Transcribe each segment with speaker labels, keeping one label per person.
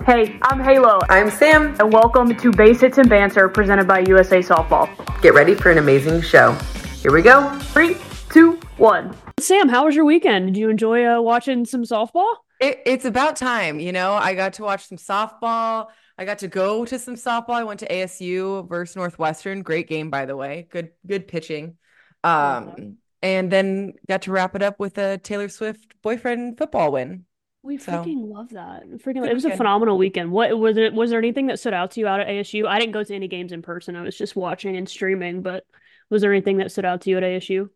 Speaker 1: Hey, I'm Halo,
Speaker 2: I'm Sam.
Speaker 1: and welcome to Base Hits and Banter presented by USA Softball.
Speaker 2: Get ready for an amazing show. Here we go.
Speaker 1: Three, two, one.
Speaker 3: Sam, how was your weekend? Did you enjoy uh, watching some softball?
Speaker 2: It, it's about time, you know. I got to watch some softball. I got to go to some softball. I went to ASU versus Northwestern. Great game, by the way. Good, good pitching. Um, and then got to wrap it up with a Taylor Swift boyfriend football win.
Speaker 3: We
Speaker 2: So-
Speaker 3: freaking love that. Freaking, it was a phenomenal weekend. What was it? Was there anything that stood out to you out at ASU? I didn't go to any games in person. I was just watching and streaming. But was there anything that stood out to you at ASU?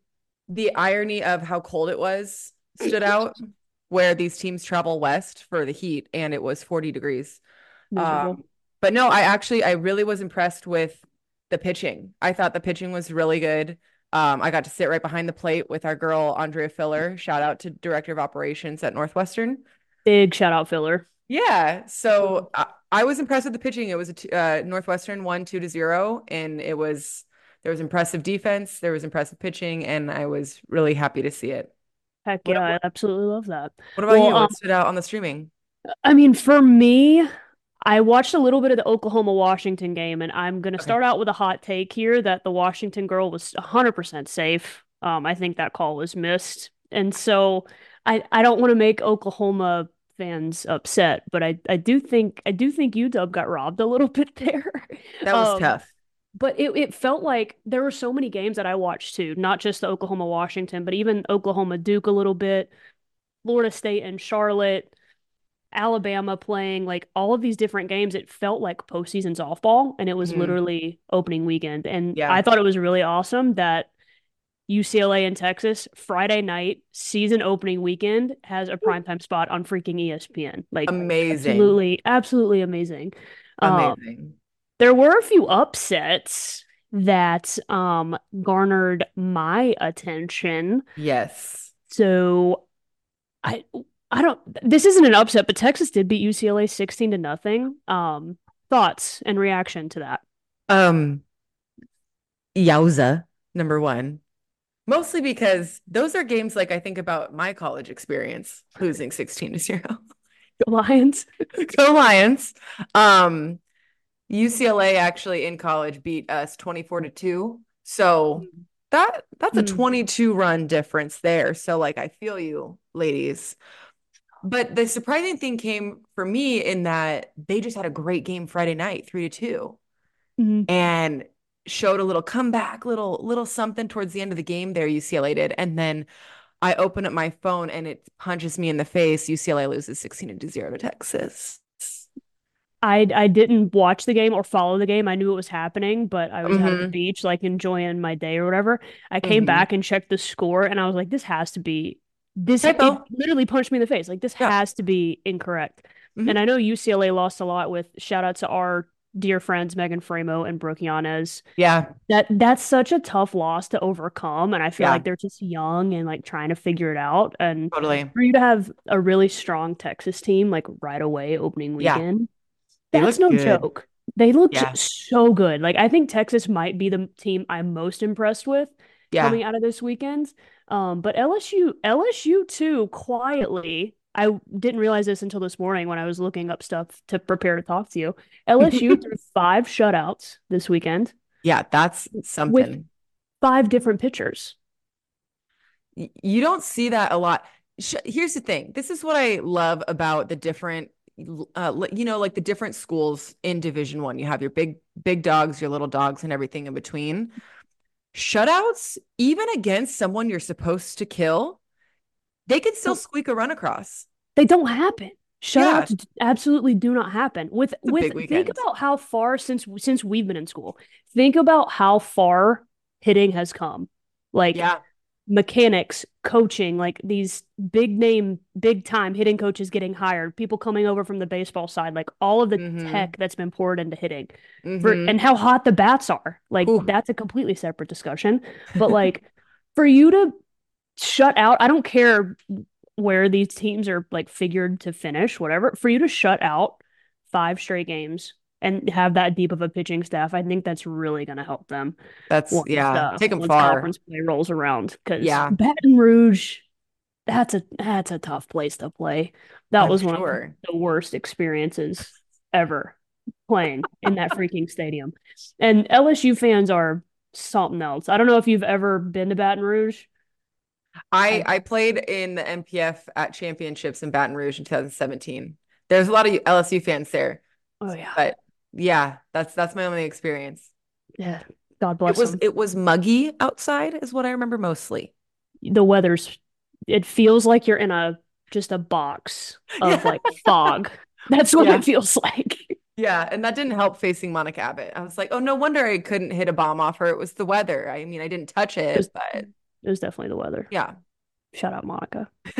Speaker 2: The irony of how cold it was stood out, where these teams travel west for the heat, and it was 40 degrees. Um, but no, I actually I really was impressed with the pitching. I thought the pitching was really good. Um, I got to sit right behind the plate with our girl Andrea Filler. Shout out to Director of Operations at Northwestern.
Speaker 3: Big shout out filler.
Speaker 2: Yeah, so I, I was impressed with the pitching. It was a t- uh, Northwestern one two to zero, and it was there was impressive defense, there was impressive pitching, and I was really happy to see it.
Speaker 3: Heck
Speaker 2: What-
Speaker 3: yeah, I absolutely love that.
Speaker 2: What about
Speaker 3: Well,
Speaker 2: you? What
Speaker 3: um,
Speaker 2: stood out on the streaming?
Speaker 3: I mean, for me, I watched a little bit of the Oklahoma Washington game, and I'm going to
Speaker 2: Okay.
Speaker 3: start out with a hot take here that the Washington girl was 100% safe. Um, I think that call was missed. And so I, I don't want to make Oklahoma fans upset, but I, I do think I do think UW got robbed a little bit there.
Speaker 2: That was
Speaker 3: Um,
Speaker 2: tough.
Speaker 3: but it, it felt like there were so many games that I watched too, not just the Oklahoma Washington, but even Oklahoma Duke a little bit, Florida State and Charlotte, Alabama playing like all of these different games. It felt like postseason softball, and it was
Speaker 2: Mhm.
Speaker 3: literally opening weekend. And
Speaker 2: Yeah.
Speaker 3: I thought it was really awesome that UCLA and Texas Friday night season opening weekend has a primetime spot on freaking ESPN. Like
Speaker 2: Amazing.
Speaker 3: absolutely, absolutely amazing. Um,
Speaker 2: Amazing.
Speaker 3: there were a few upsets that um garnered my attention.
Speaker 2: Yes.
Speaker 3: So I I don't this isn't an upset, but Texas did beat UCLA 16 to nothing. Um thoughts and reaction to that.
Speaker 2: Um, Yowza, number one. Mostly because those are games like I think about my college experience, losing 16 to 0.
Speaker 3: Go Lions.
Speaker 2: Go Lions. Um, UCLA actually in college beat us 24 to 2. So that that's a
Speaker 3: Mm.
Speaker 2: 22 run difference there. So like I feel you, ladies. But the surprising thing came for me in that they just had a great game Friday night, 3 to 2
Speaker 3: Mhm.
Speaker 2: and showed a little comeback, little little something towards the end of the game there, UCLA did. And then I open up my phone and it punches me in the face. UCLA loses 16 to 0 to Texas.
Speaker 3: I I didn't watch the game or follow the game. I knew it was happening, but I was out at the
Speaker 2: Mhm.
Speaker 3: beach like enjoying my day or whatever. I came
Speaker 2: Mhm.
Speaker 3: back and checked the score and I was like this has to be this it literally punched me in the face. Like this
Speaker 2: Yeah.
Speaker 3: has to be incorrect.
Speaker 2: Mhm.
Speaker 3: And I know UCLA lost a lot with shout out to our dear friends Megan Faraimo and Brooke Yanez.
Speaker 2: Yeah.
Speaker 3: That that's such a tough loss to overcome, and I feel
Speaker 2: Yeah.
Speaker 3: like they're just young and like trying to figure it out. And
Speaker 2: Totally.
Speaker 3: for you to have a really strong Texas team like right away opening
Speaker 2: Yeah.
Speaker 3: weekend,
Speaker 2: They
Speaker 3: that's no
Speaker 2: good.
Speaker 3: joke. They look
Speaker 2: Yeah.
Speaker 3: so good. Like I think Texas might be the team I'm most impressed with
Speaker 2: Yeah.
Speaker 3: coming out of this weekend. Um, but LSU, LSU too, quietly. I didn't realize this until this morning when I was looking up stuff to prepare to talk to you. LSU threw five shutouts this weekend,
Speaker 2: Yeah, that's something.
Speaker 3: five different pitchers.
Speaker 2: You don't see that a lot. Here's the thing. This is what I love about the different, uh, you know, like the different schools in Division One. You have your big, big dogs, your little dogs, and everything in between. Shutouts, even against someone you're supposed to kill, they can still squeak a run across.
Speaker 3: They don't happen.
Speaker 2: Yeah.
Speaker 3: Shutouts d- absolutely do not happen. With
Speaker 2: a
Speaker 3: with think about how far since since we've been in school. Think about how far hitting has come. Like
Speaker 2: Yeah.
Speaker 3: mechanics, coaching, like these big name, big time hitting coaches getting hired, people coming over from the baseball side, like all of the
Speaker 2: Mhm.
Speaker 3: tech that's been poured into hitting. For,
Speaker 2: Mhm.
Speaker 3: and how hot the bats are. Like
Speaker 2: Ooh.
Speaker 3: that's a completely separate discussion. But like for you to shut out, I don't care where these teams are like figured to finish, whatever, for you to shut out five straight games and have that deep of a pitching staff, I think that's really going to help them
Speaker 2: That's
Speaker 3: once
Speaker 2: yeah.
Speaker 3: the-
Speaker 2: Take them
Speaker 3: once
Speaker 2: far.
Speaker 3: conference play rolls around. Because
Speaker 2: Yeah.
Speaker 3: Baton Rouge, that's a that's a tough place to play. That
Speaker 2: I'm
Speaker 3: was one
Speaker 2: sure.
Speaker 3: of the worst experiences ever playing in that freaking stadium. And LSU fans are something else. I don't know if you've ever been to Baton Rouge.
Speaker 2: I I played in the NPF at championships in Baton Rouge in 2017. There's a lot of LSU fans there,
Speaker 3: Oh yeah.
Speaker 2: but yeah, that's that's my only experience.
Speaker 3: Yeah. God bless.
Speaker 2: It was
Speaker 3: them.
Speaker 2: it was muggy outside, is what I remember mostly.
Speaker 3: The weather's it feels like you're in a just a box of
Speaker 2: Yeah.
Speaker 3: like fog. That's what
Speaker 2: Yeah.
Speaker 3: it feels like.
Speaker 2: Yeah, and that didn't help facing Monica Abbott. I was like, oh, no wonder I couldn't hit a bomb off her. It was the weather. I mean, I didn't touch it,
Speaker 3: was-
Speaker 2: but
Speaker 3: It was definitely the weather.
Speaker 2: yeah.
Speaker 3: Shout out Monica.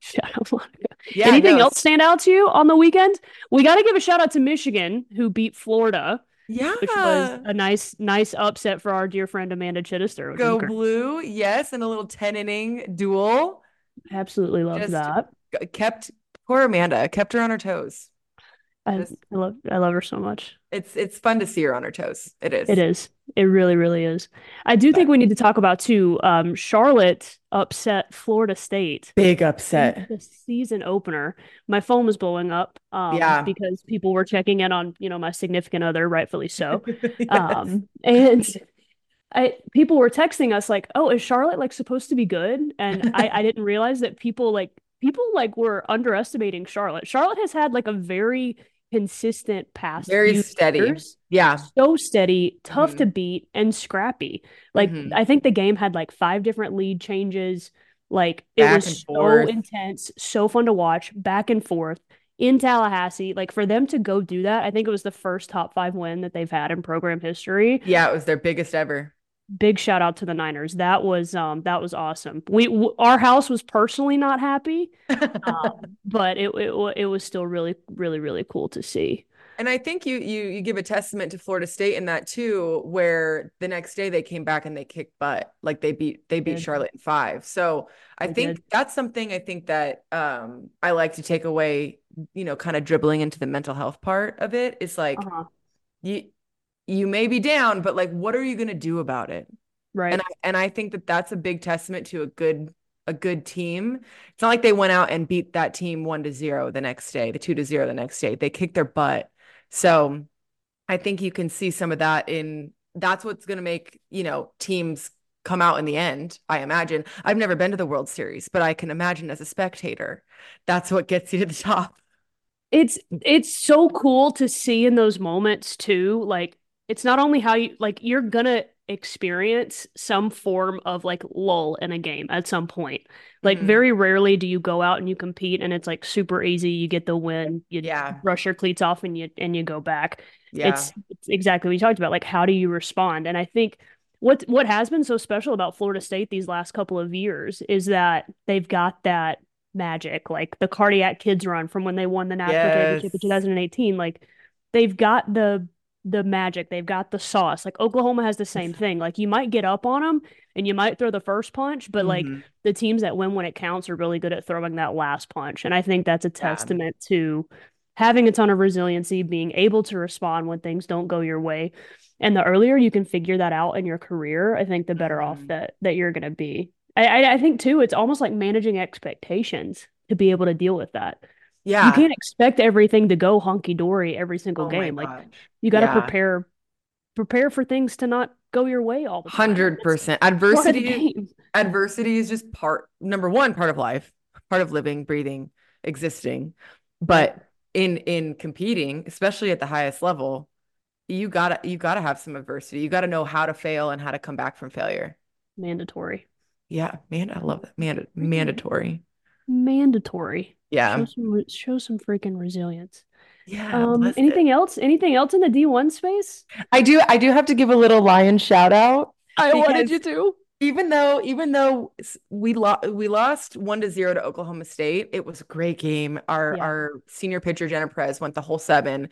Speaker 3: Shout out Monica.
Speaker 2: Yeah,
Speaker 3: Anything
Speaker 2: no,
Speaker 3: else stand out to you on the weekend? We got to give a shout out to Michigan, who beat Florida,
Speaker 2: Yeah.
Speaker 3: which was a nice, nice upset for our dear friend Amanda Chidester.
Speaker 2: Go blue. Yes, and a little 10 inning duel.
Speaker 3: Absolutely loved
Speaker 2: Just-
Speaker 3: that.
Speaker 2: Kept poor Amanda, kept her on her toes.
Speaker 3: I,
Speaker 2: just-
Speaker 3: I love, I love her so much.
Speaker 2: It's it's fun to see her on her toes. It is.
Speaker 3: It is. It really, really is. I do think we need to talk about too. Um, Charlotte upset Florida State.
Speaker 2: Big upset.
Speaker 3: The season opener. My phone was blowing up. Um,
Speaker 2: Yeah.
Speaker 3: because people were checking in on, you know, my significant other, rightfully so.
Speaker 2: Yes.
Speaker 3: Um, and I people were texting us like, "Oh, is Charlotte like supposed to be good?" And I I didn't realize that people like people like were underestimating Charlotte. Charlotte has had like a very consistent past
Speaker 2: Very steady.
Speaker 3: years.
Speaker 2: Yeah.
Speaker 3: So steady, tough
Speaker 2: Mhm.
Speaker 3: to beat, and scrappy. Like
Speaker 2: Mhm.
Speaker 3: I think the game had like five different lead changes. Like it
Speaker 2: Back
Speaker 3: was so
Speaker 2: forth.
Speaker 3: intense, so fun to watch, back and forth in Tallahassee. Like for them to go do that, I think it was the first top five win that they've had in program history.
Speaker 2: Yeah, it was their biggest ever.
Speaker 3: Big shout out to the Niners. That was um that was awesome. We w- our house was personally not happy, um, but it, it it was still really really really cool to see.
Speaker 2: And I think you you you give a testament to Florida State in that too, where the next day they came back and they kicked butt. Like they beat they beat. Charlotte in five. So I
Speaker 3: They
Speaker 2: think
Speaker 3: did.
Speaker 2: that's something I think that um I like to take away, you know, kind of dribbling into the mental health part of it. It's like
Speaker 3: Uh-huh.
Speaker 2: you you may be down, but like what are you gonna do about it?
Speaker 3: Right.
Speaker 2: And I and I think that that's a big testament to a good a good team. It's not like they went out and beat that team one to zero the next day, the two to zero the next day. They kicked their butt. So I think you can see some of that in that's what's going to make, you know, teams come out in the end. I imagine. I've never been to the World Series, but I can imagine as a spectator, that's what gets you to the top.
Speaker 3: It's it's so cool to see in those moments too. Like it's not only how you like you're gonna experience some form of like lull in a game at some point. Like
Speaker 2: Mhm.
Speaker 3: very rarely do you go out and you compete and it's like super easy, you get the win, you
Speaker 2: Yeah.
Speaker 3: brush your cleats off and you and you go back.
Speaker 2: Yeah.
Speaker 3: It's, it's exactly what you talked about. Like, how do you respond? And I think what what has been so special about Florida State these last couple of years is that they've got that magic, like the cardiac kids run from when they won the national championship in 2018. Like, they've got the the magic, they've got the sauce. Like Oklahoma has the same thing. Like, you might get up on them and you might throw the first punch, but like
Speaker 2: Mhm.
Speaker 3: the teams that win when it counts are really good at throwing that last punch. And I think that's a testament to having a ton of resiliency, being able to respond when things don't go your way. And the earlier you can figure that out in your career, I think the better off
Speaker 2: Mhm.
Speaker 3: that that you're going to be. I, I I think too, it's almost like managing expectations to be able to deal with that.
Speaker 2: Yeah.
Speaker 3: You can't expect everything to go honky dory every single
Speaker 2: Oh
Speaker 3: game. Like
Speaker 2: gosh.
Speaker 3: you got to
Speaker 2: Yeah.
Speaker 3: prepare prepare for things to not go your way all the time.
Speaker 2: Hundred
Speaker 3: It's
Speaker 2: percent.
Speaker 3: part
Speaker 2: Adversity adversity is just part number one part of life part of living breathing existing but in in competing especially at the highest level you gotta you gotta have some adversity you gotta know how to fail and how to come back from failure
Speaker 3: Mandatory.
Speaker 2: yeah man i love that Manda- mm-hmm. mandatory
Speaker 3: Mandatory.
Speaker 2: Yeah
Speaker 3: Show some re- show some freaking resilience.
Speaker 2: yeah
Speaker 3: Um,
Speaker 2: bless it.
Speaker 3: anything else? Anything else in the D1 space?
Speaker 2: i do i do have to give a little lion shout out
Speaker 3: I
Speaker 2: wanted
Speaker 3: you to.
Speaker 2: even though even though we lost we lost one to zero to Oklahoma State, it was a great game. Our
Speaker 3: Yeah.
Speaker 2: our senior pitcher Jenna Perez went the whole seven,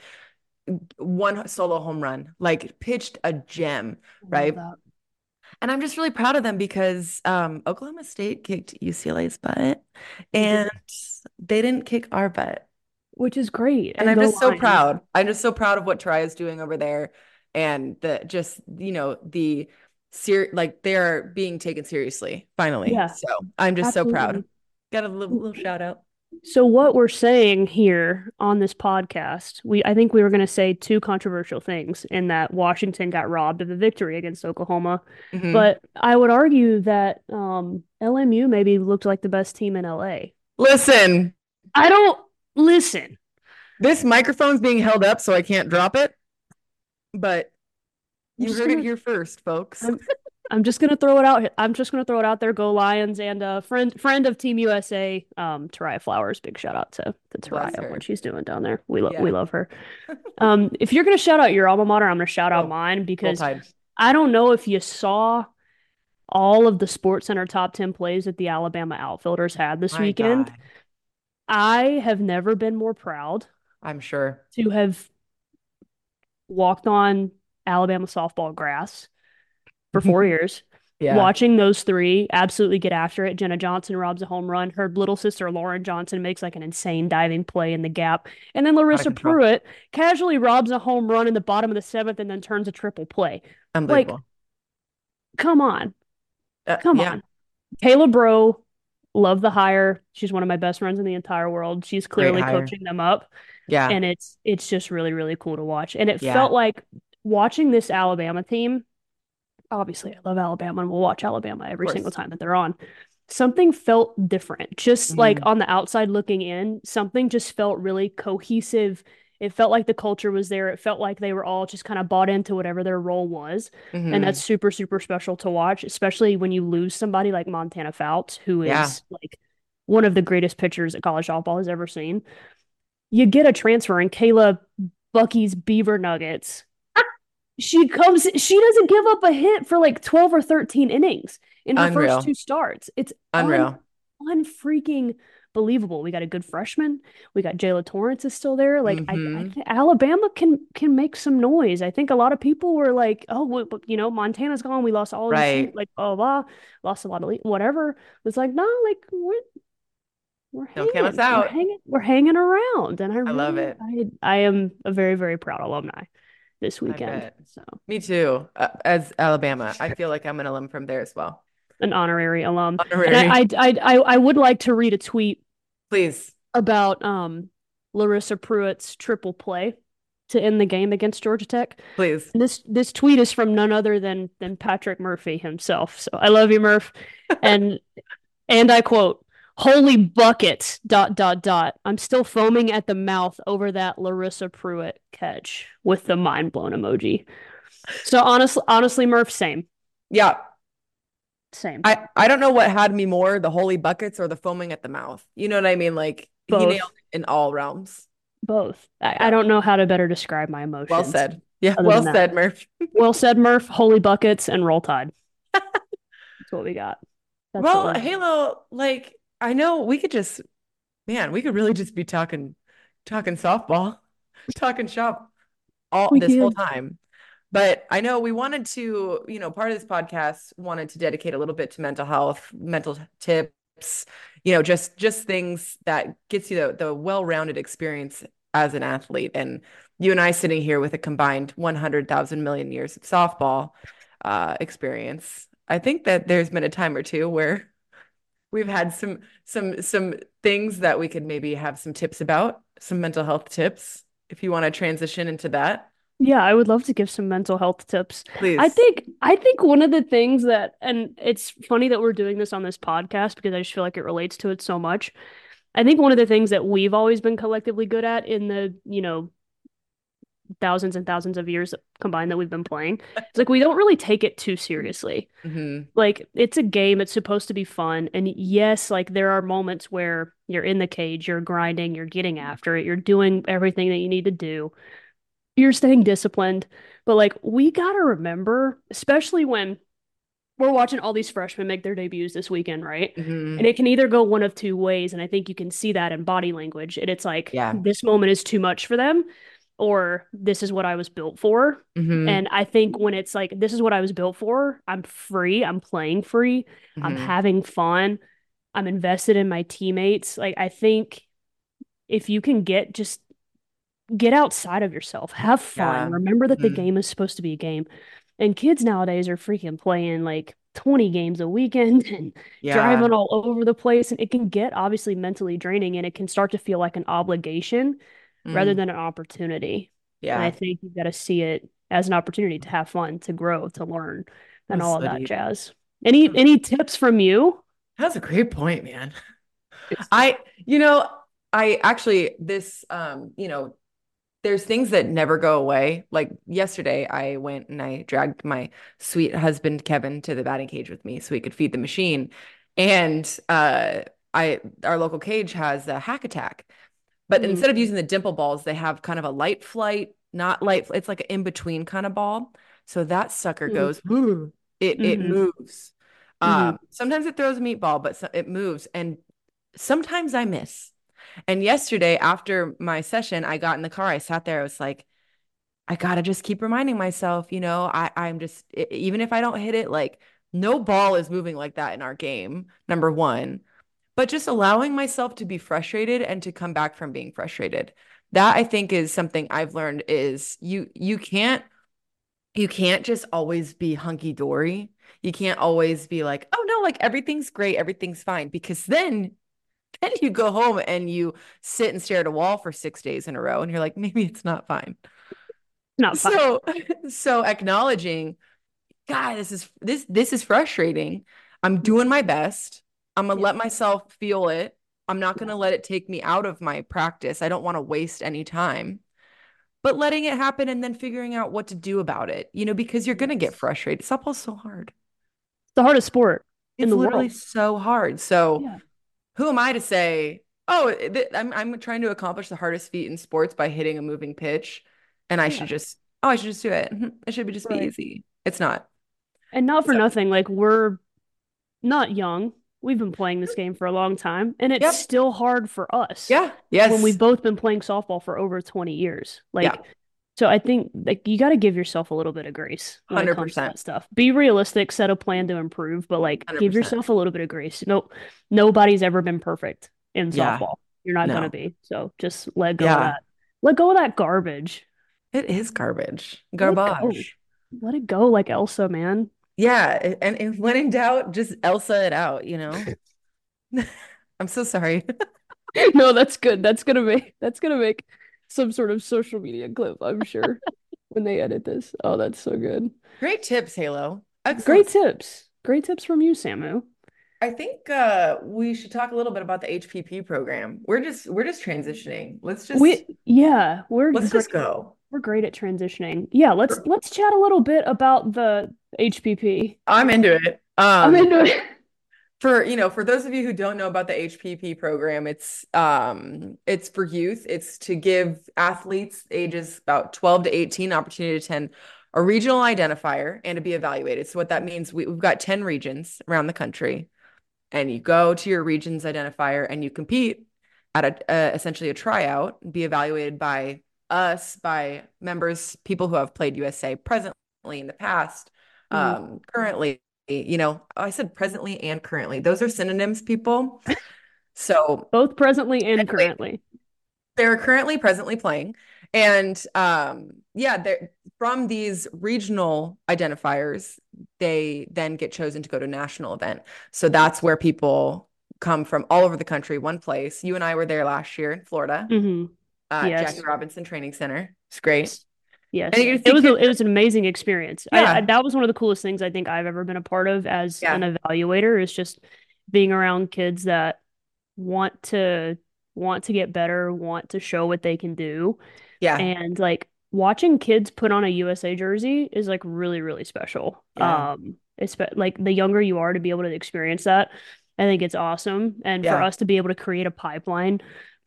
Speaker 2: one solo home run, like pitched a gem, right? And I'm just really proud of them because um, Oklahoma State kicked UCLA's butt, and they didn't kick our butt.
Speaker 3: Which is great.
Speaker 2: And I'm
Speaker 3: go
Speaker 2: just so proud. I'm just so proud of what Try is doing over there, and the just you know the ser like they're being taken seriously finally.
Speaker 3: Yeah.
Speaker 2: So I'm just so proud. Got a little, little shout out.
Speaker 3: So what we're saying here on this podcast, we I think we were going to say two controversial things in that Washington got robbed of the victory against Oklahoma,
Speaker 2: Mhm.
Speaker 3: but I would argue that um, LMU maybe looked like the best team in LA.
Speaker 2: Listen,
Speaker 3: I don't listen.
Speaker 2: this microphone's being held up so I can't drop it, but you heard
Speaker 3: gonna-
Speaker 2: it here first, folks.
Speaker 3: I'm- I'm just gonna throw it out. I'm just gonna throw it out there. Go Lions and a friend friend of Team USA, um, Tairia Flowers. Big shout out to to
Speaker 2: Tairia
Speaker 3: what she's doing down there. We love we love her. Um, if you're gonna shout out your alma mater, I'm gonna shout out
Speaker 2: Oh,
Speaker 3: mine because I don't know if you saw all of the Sports Center top 10 plays that the Alabama outfielders had this
Speaker 2: My
Speaker 3: weekend.
Speaker 2: God,
Speaker 3: I have never been more proud
Speaker 2: I'm sure.
Speaker 3: to have walked on Alabama softball grass for four years,
Speaker 2: Yeah.
Speaker 3: watching those three absolutely get after it. Jenna Johnson robs a home run. Her little sister Lauren Johnson makes like an insane diving play in the gap. And then Larissa. Preuitt casually robs a home run in the bottom of the seventh and then turns a triple play.
Speaker 2: Unbelievable.
Speaker 3: Come on.
Speaker 2: Uh,
Speaker 3: Come
Speaker 2: yeah.
Speaker 3: on. Kayla Braud, love the hire. She's one of my best friends in the entire world. She's clearly coaching them up.
Speaker 2: Yeah.
Speaker 3: And it's it's just really, really cool to watch. And it
Speaker 2: Yeah.
Speaker 3: felt like watching this Alabama team. Obviously, I love Alabama and we'll watch Alabama every single time that they're on. Something felt different. Just like
Speaker 2: Mhm.
Speaker 3: on the outside looking in, something just felt really cohesive. It felt like the culture was there. It felt like they were all just kind of bought into whatever their role was.
Speaker 2: Mhm.
Speaker 3: And that's super, super special to watch, especially when you lose somebody like Montana Fouts, who is
Speaker 2: Yeah.
Speaker 3: like one of the greatest pitchers that college softball has ever seen. You get a transfer and Kayla Bucky's Beaver Nuggets. She comes, she doesn't give up a hit for like 12 or 13 innings in her
Speaker 2: Unreal.
Speaker 3: first two starts. It's
Speaker 2: Unreal.
Speaker 3: un, unfreaking believable. We got a good freshman. We got Jaala Torrence is still there. Like I, I
Speaker 2: Mhm.
Speaker 3: think Alabama can can make some noise. I think a lot of people were like, "Oh, well, but, you know, Montana's gone. We lost all
Speaker 2: Right.
Speaker 3: seats, like blah blah, blah, lost a lot of le- whatever." It's like, no, like we're we're
Speaker 2: Don't count us
Speaker 3: hanging, we're
Speaker 2: out.
Speaker 3: hanging, we're hanging around, and I
Speaker 2: I love it.
Speaker 3: I I am a very very proud alumni this weekend. So
Speaker 2: Me too. Uh, as Alabama, I feel like I'm an alum from there as well.
Speaker 3: An honorary alum.
Speaker 2: Honorary.
Speaker 3: And I, I I I I would like to read a tweet
Speaker 2: Please.
Speaker 3: about um Larissa Preuitt's triple play to end the game against Georgia Tech.
Speaker 2: Please.
Speaker 3: And this this tweet is from none other than than Patrick Murphy himself. So I love you, Murph. And and I quote, "Holy bucket! Dot dot dot. I'm still foaming at the mouth over that Larissa Preuitt catch with the mind blown emoji. So honestly, honestly, Murph, same,
Speaker 2: Yeah.
Speaker 3: Same.
Speaker 2: I, I don't know what had me more, the holy buckets or the foaming at the mouth. You know what I mean? Like he
Speaker 3: Both.
Speaker 2: nailed it in all realms.
Speaker 3: Both. I, I don't know how to better describe my emotions.
Speaker 2: Well said. Yeah, well said, Murph.
Speaker 3: Well said, Murph. Holy buckets and roll tide. That's what we got. That's
Speaker 2: Well, Halo, like I know we could just, man, we could really just be talking, talking softball, talking shop all
Speaker 3: We
Speaker 2: this whole time. But I know we wanted to, you know, part of this podcast wanted to dedicate a little bit to mental health, mental tips, you know, just just things that gets you the the well-rounded experience as an athlete. And you and I sitting here with a combined 100,000 million years of softball uh, experience. I think that there's been a time or two where we've had some some some things that we could maybe have some tips about, some mental health tips. If you want to transition into that,
Speaker 3: yeah, I would love to give some mental health tips.
Speaker 2: please.
Speaker 3: I think I think one of the things that and it's funny that we're doing this on this podcast because I just feel like it relates to it so much. I think one of the things that we've always been collectively good at in the, you know, thousands and thousands of years combined that we've been playing, it's like we don't really take it too seriously.
Speaker 2: Mhm.
Speaker 3: like it's a game it's supposed to be fun and yes like there are moments where you're in the cage you're grinding you're getting after it you're doing everything that you need to do you're staying disciplined but like we got to remember especially when we're watching all these freshmen make their debuts this weekend right
Speaker 2: Mhm.
Speaker 3: and it can either go one of two ways and i think you can see that in body language and it's like
Speaker 2: Yeah.
Speaker 3: this moment is too much for them or this is what i was built for
Speaker 2: Mhm.
Speaker 3: and I think when it's like, this is what I was built for, I'm free, I'm playing free, I'm
Speaker 2: Mhm.
Speaker 3: having fun, I'm invested in my teammates. Like, I think if you can get just get outside of yourself, have fun,
Speaker 2: Yeah.
Speaker 3: remember that the
Speaker 2: Mhm.
Speaker 3: game is supposed to be a game. And kids nowadays are freaking playing like 20 games a weekend and
Speaker 2: Yeah.
Speaker 3: driving all over the place. And it can get obviously mentally draining and it can start to feel like an obligation rather
Speaker 2: Mm,
Speaker 3: than an opportunity. Yeah. And I think you've got to see it as an opportunity to have fun, to grow, to learn, and
Speaker 2: That's
Speaker 3: all of that
Speaker 2: deep.
Speaker 3: jazz. Any
Speaker 2: Mm.
Speaker 3: any tips from you?
Speaker 2: That's a great point, man. I, you know, I actually this um, you know, there's things that never go away. Like yesterday, I went and I dragged my sweet husband Kevin to the batting cage with me so he could feed the machine. And uh I our local cage has a hack attack. But
Speaker 3: Mhm.
Speaker 2: instead of using the dimple balls, they have kind of a light flight, not light, it's like an in-between kind of ball. So that sucker
Speaker 3: Mhm.
Speaker 2: goes, it it
Speaker 3: Mhm.
Speaker 2: moves. Um, sometimes it throws a meatball, but so- it moves. And sometimes I miss. And yesterday, after my session, I got in the car. I sat there. I was like, I gotta just keep reminding myself, you know, I I'm just even if I don't hit it, like no ball is moving like that in our game. Number one, but just allowing myself to be frustrated and to come back from being frustrated. That I think is something I've learned is you you can't you can't just always be hunky dory. You can't always be like, oh no, like everything's great, everything's fine, because then then you go home and you sit and stare at a wall for six days in a row, and you're like, maybe it's not fine.
Speaker 3: Not fun.
Speaker 2: So, so acknowledging, God, this is this this is frustrating. I'm doing my best. I'm gonna
Speaker 3: Yeah.
Speaker 2: let myself feel it. I'm not gonna let it take me out of my practice. I don't want to waste any time. But letting it happen and then figuring out what to do about it, you know, because you're gonna get frustrated. Softball's so hard.
Speaker 3: It's the hardest sport in
Speaker 2: It's
Speaker 3: the
Speaker 2: literally
Speaker 3: world.
Speaker 2: so hard. So
Speaker 3: Yeah.
Speaker 2: Who am I to say, oh, th- I'm I'm trying to accomplish the hardest feat in sports by hitting a moving pitch, and I
Speaker 3: Yeah.
Speaker 2: should just, oh, I should just do it. Mm-hmm. It should be just be easy. It's not.
Speaker 3: And not for
Speaker 2: So-
Speaker 3: nothing, like we're not young. We've been playing this game for a long time, and it's
Speaker 2: Yep.
Speaker 3: still hard for us
Speaker 2: Yeah. Yes.
Speaker 3: when we've both been playing softball for over 20 years. Like,
Speaker 2: Yeah.
Speaker 3: So I think like you got to give yourself a little bit of grace when it comes to
Speaker 2: 100%.
Speaker 3: stuff. Be realistic, set a plan to improve, but like give
Speaker 2: 100%.
Speaker 3: yourself a little bit of grace. No, nobody's ever been perfect in
Speaker 2: Yeah.
Speaker 3: softball. You're not
Speaker 2: No.
Speaker 3: gonna be. So just let go of
Speaker 2: Yeah.
Speaker 3: that. Let go of that garbage.
Speaker 2: It is garbage.
Speaker 3: Let it go.
Speaker 2: Garbage.
Speaker 3: Let it go like Elsa, man.
Speaker 2: Yeah. And, and when in doubt, just Elsa it out, you know? I'm so sorry.
Speaker 3: No, that's good. That's gonna make that's gonna make some sort of social media clip, I'm sure, when they edit this. Oh, that's so good.
Speaker 2: Great tips, Halo. Excellent.
Speaker 3: Great tips. Great tips from you, Samu.
Speaker 2: I think uh, we should talk a little bit about the HPP program. We're just we're just transitioning. Let's just
Speaker 3: We yeah, we're
Speaker 2: let's
Speaker 3: great.
Speaker 2: just go.
Speaker 3: We're great at transitioning. Yeah, let's let's chat a little bit about the HPP.
Speaker 2: I'm into it.
Speaker 3: I'm
Speaker 2: Um,
Speaker 3: into it.
Speaker 2: For you know, for those of you who don't know about the HPP program, it's um it's for youth. It's to give athletes ages about 12 to 18 opportunity to attend a regional identifier and to be evaluated. So what that means, we, we've got 10 regions around the country, and you go to your region's identifier and you compete at a uh, essentially a tryout, be evaluated by us, by members, people who have played USA presently in the past,
Speaker 3: Mhm.
Speaker 2: um, currently, you know, I said presently and currently. Those are synonyms, people. So
Speaker 3: Both presently and
Speaker 2: Anyway.
Speaker 3: currently.
Speaker 2: they're currently presently playing. And um, yeah, they're from these regional identifiers, they then get chosen to go to a national event. So that's where people come from all over the country, one place. You and I were there last year in Florida,
Speaker 3: hmm
Speaker 2: uh,
Speaker 3: Yes.
Speaker 2: Jackie Robinson Training Center. It's great.
Speaker 3: Yes. It was a, it was an amazing experience. I, I
Speaker 2: Yeah.
Speaker 3: that was one of the coolest things I think I've ever been a part of as
Speaker 2: Yeah.
Speaker 3: an evaluator is just being around kids that want to want to get better, want to show what they can do.
Speaker 2: Yeah.
Speaker 3: And like watching kids put on a USA jersey is like really, really special.
Speaker 2: Yeah.
Speaker 3: Um, it's like the younger you are to be able to experience that, I think it's awesome. And for us to be able to create a pipeline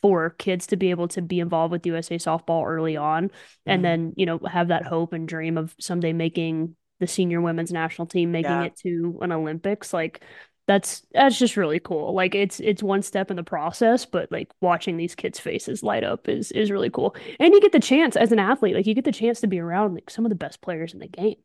Speaker 3: for kids to be able to be involved with USA softball early on, and
Speaker 2: Mhm.
Speaker 3: then, you know, have that hope and dream of someday making the senior women's national team, making
Speaker 2: Yeah.
Speaker 3: it to an Olympics, like that's that's just really cool. Like it's it's one step in the process, but like watching these kids' faces light up is is really cool. And you get the chance as an athlete, like you get the chance to be around like some of the best players in the game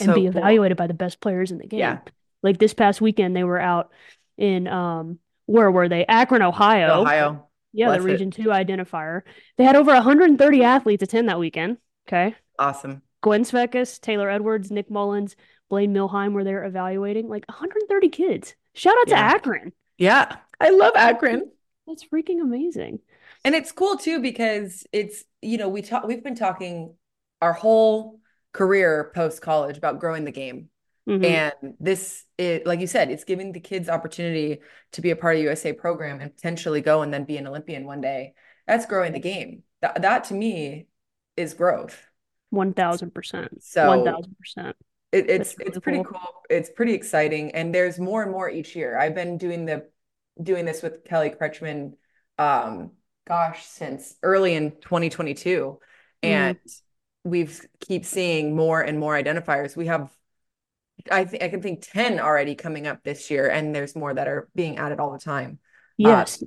Speaker 3: and
Speaker 2: So
Speaker 3: be
Speaker 2: cool.
Speaker 3: evaluated by the best players in the game.
Speaker 2: Yeah.
Speaker 3: Like this past weekend, they were out in um where were they? Akron, Ohio.
Speaker 2: Ohio.
Speaker 3: Yeah, the
Speaker 2: Bless it.
Speaker 3: Region Two identifier. They had over 130 athletes attend that weekend. Okay.
Speaker 2: Awesome.
Speaker 3: Gwen Svekis, Taylor Edwards, Nick Mullins, Blaine Milheim where they're evaluating like 130 kids. Shout out to Akron.
Speaker 2: Yeah, I love Akron.
Speaker 3: That's freaking amazing.
Speaker 2: And it's cool too because it's, you know, we talk we've been talking our whole career post college about growing the game.
Speaker 3: Mhm.
Speaker 2: And this it like you said, it's giving the kids opportunity to be a part of USA program and potentially go and then be an Olympian one day. That's growing the game. That that to me is growth.
Speaker 3: 1000%.
Speaker 2: So
Speaker 3: 1000%.
Speaker 2: it, it's
Speaker 3: really
Speaker 2: it's pretty
Speaker 3: cool.
Speaker 2: cool. It's pretty exciting, and there's more and more each year. I've been doing the doing this with Kelly Kretschman, um, gosh, since early in 2022,
Speaker 3: Mm.
Speaker 2: and we've keep seeing more and more identifiers. We have, I think I can think 10 already coming up this year, and there's more that are being added all the time.
Speaker 3: Yes.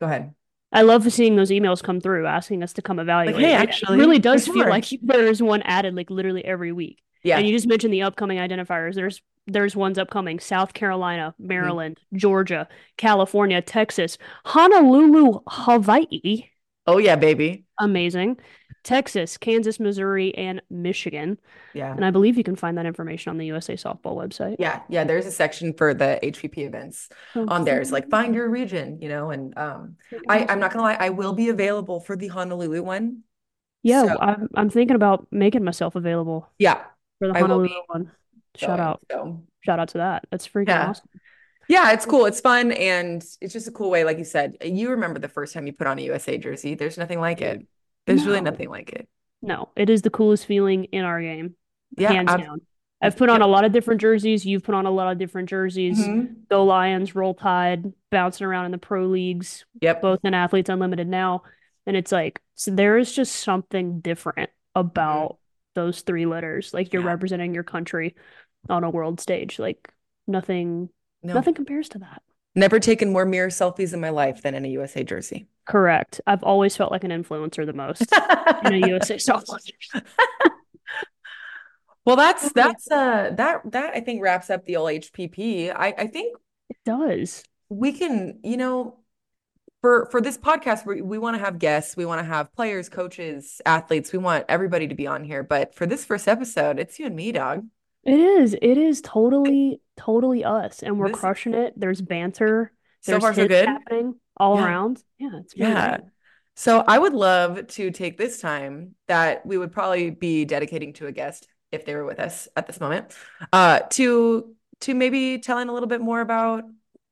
Speaker 2: Go ahead.
Speaker 3: I love seeing those emails come through asking us to come evaluate.
Speaker 2: hey,
Speaker 3: It really does feel
Speaker 2: more.
Speaker 3: like there's one added like literally every week.
Speaker 2: Yeah.
Speaker 3: And you just mentioned the upcoming identifiers. There's there's ones upcoming: South Carolina,
Speaker 2: Mm-hmm.
Speaker 3: Maryland, Georgia, California, Texas, Honolulu, Hawaii.
Speaker 2: Oh yeah, baby.
Speaker 3: Amazing. Texas, Kansas, Missouri, and Michigan.
Speaker 2: Yeah.
Speaker 3: And I believe you can find that information on the USA Softball website.
Speaker 2: Yeah, yeah, there's a section for the HPP events
Speaker 3: So
Speaker 2: on there. It's like find your region, you know, and um I, I'm not gonna lie, I will be available for the Honolulu one.
Speaker 3: Yeah,
Speaker 2: so-
Speaker 3: I'm I'm thinking about making myself available
Speaker 2: Yeah,
Speaker 3: for the Honolulu one. Shout
Speaker 2: going,
Speaker 3: out.
Speaker 2: So
Speaker 3: Shout out to that. That's freaking
Speaker 2: Yeah.
Speaker 3: awesome.
Speaker 2: Yeah, it's cool. It's fun and it's just a cool way, like you said. You remember the first time you put on a USA jersey. There's nothing like it. There's really nothing like it.
Speaker 3: No, it is the coolest feeling in our game,
Speaker 2: Yeah,
Speaker 3: hands
Speaker 2: ab-
Speaker 3: down. I've put on
Speaker 2: Yep.
Speaker 3: a lot of different jerseys. You've put on a lot of different jerseys.
Speaker 2: Mhm.
Speaker 3: Go Lions, Roll Tide, bouncing around in the pro leagues,
Speaker 2: Yep.
Speaker 3: both in Athletes Unlimited now. And it's like, so there is just something different about those three letters. Like you're
Speaker 2: Mm-hmm. Yeah.
Speaker 3: representing your country on a world stage. Like nothing,
Speaker 2: No,
Speaker 3: nothing compares to that.
Speaker 2: never taken more mirror selfies in my life than in a USA jersey.
Speaker 3: Correct. I've always felt like an influencer the most in a USA jersey.
Speaker 2: Well, that's that's uh that that I think wraps up the old HPP. I I think
Speaker 3: It does.
Speaker 2: we can, you know, for for this podcast, we we want to have guests, we want to have players, coaches, athletes. We want everybody to be on here. But for this first episode, it's you and me, dog.
Speaker 3: It is. It is totally, totally us, and we're
Speaker 2: This-
Speaker 3: crushing it. There's banter.
Speaker 2: So
Speaker 3: There's
Speaker 2: far, so good.
Speaker 3: happening all
Speaker 2: Yeah.
Speaker 3: around. Yeah, it's really
Speaker 2: Yeah. So I would love to take this time that we would probably be dedicating to a guest if they were with us at this moment, uh, to to maybe telling a little bit more about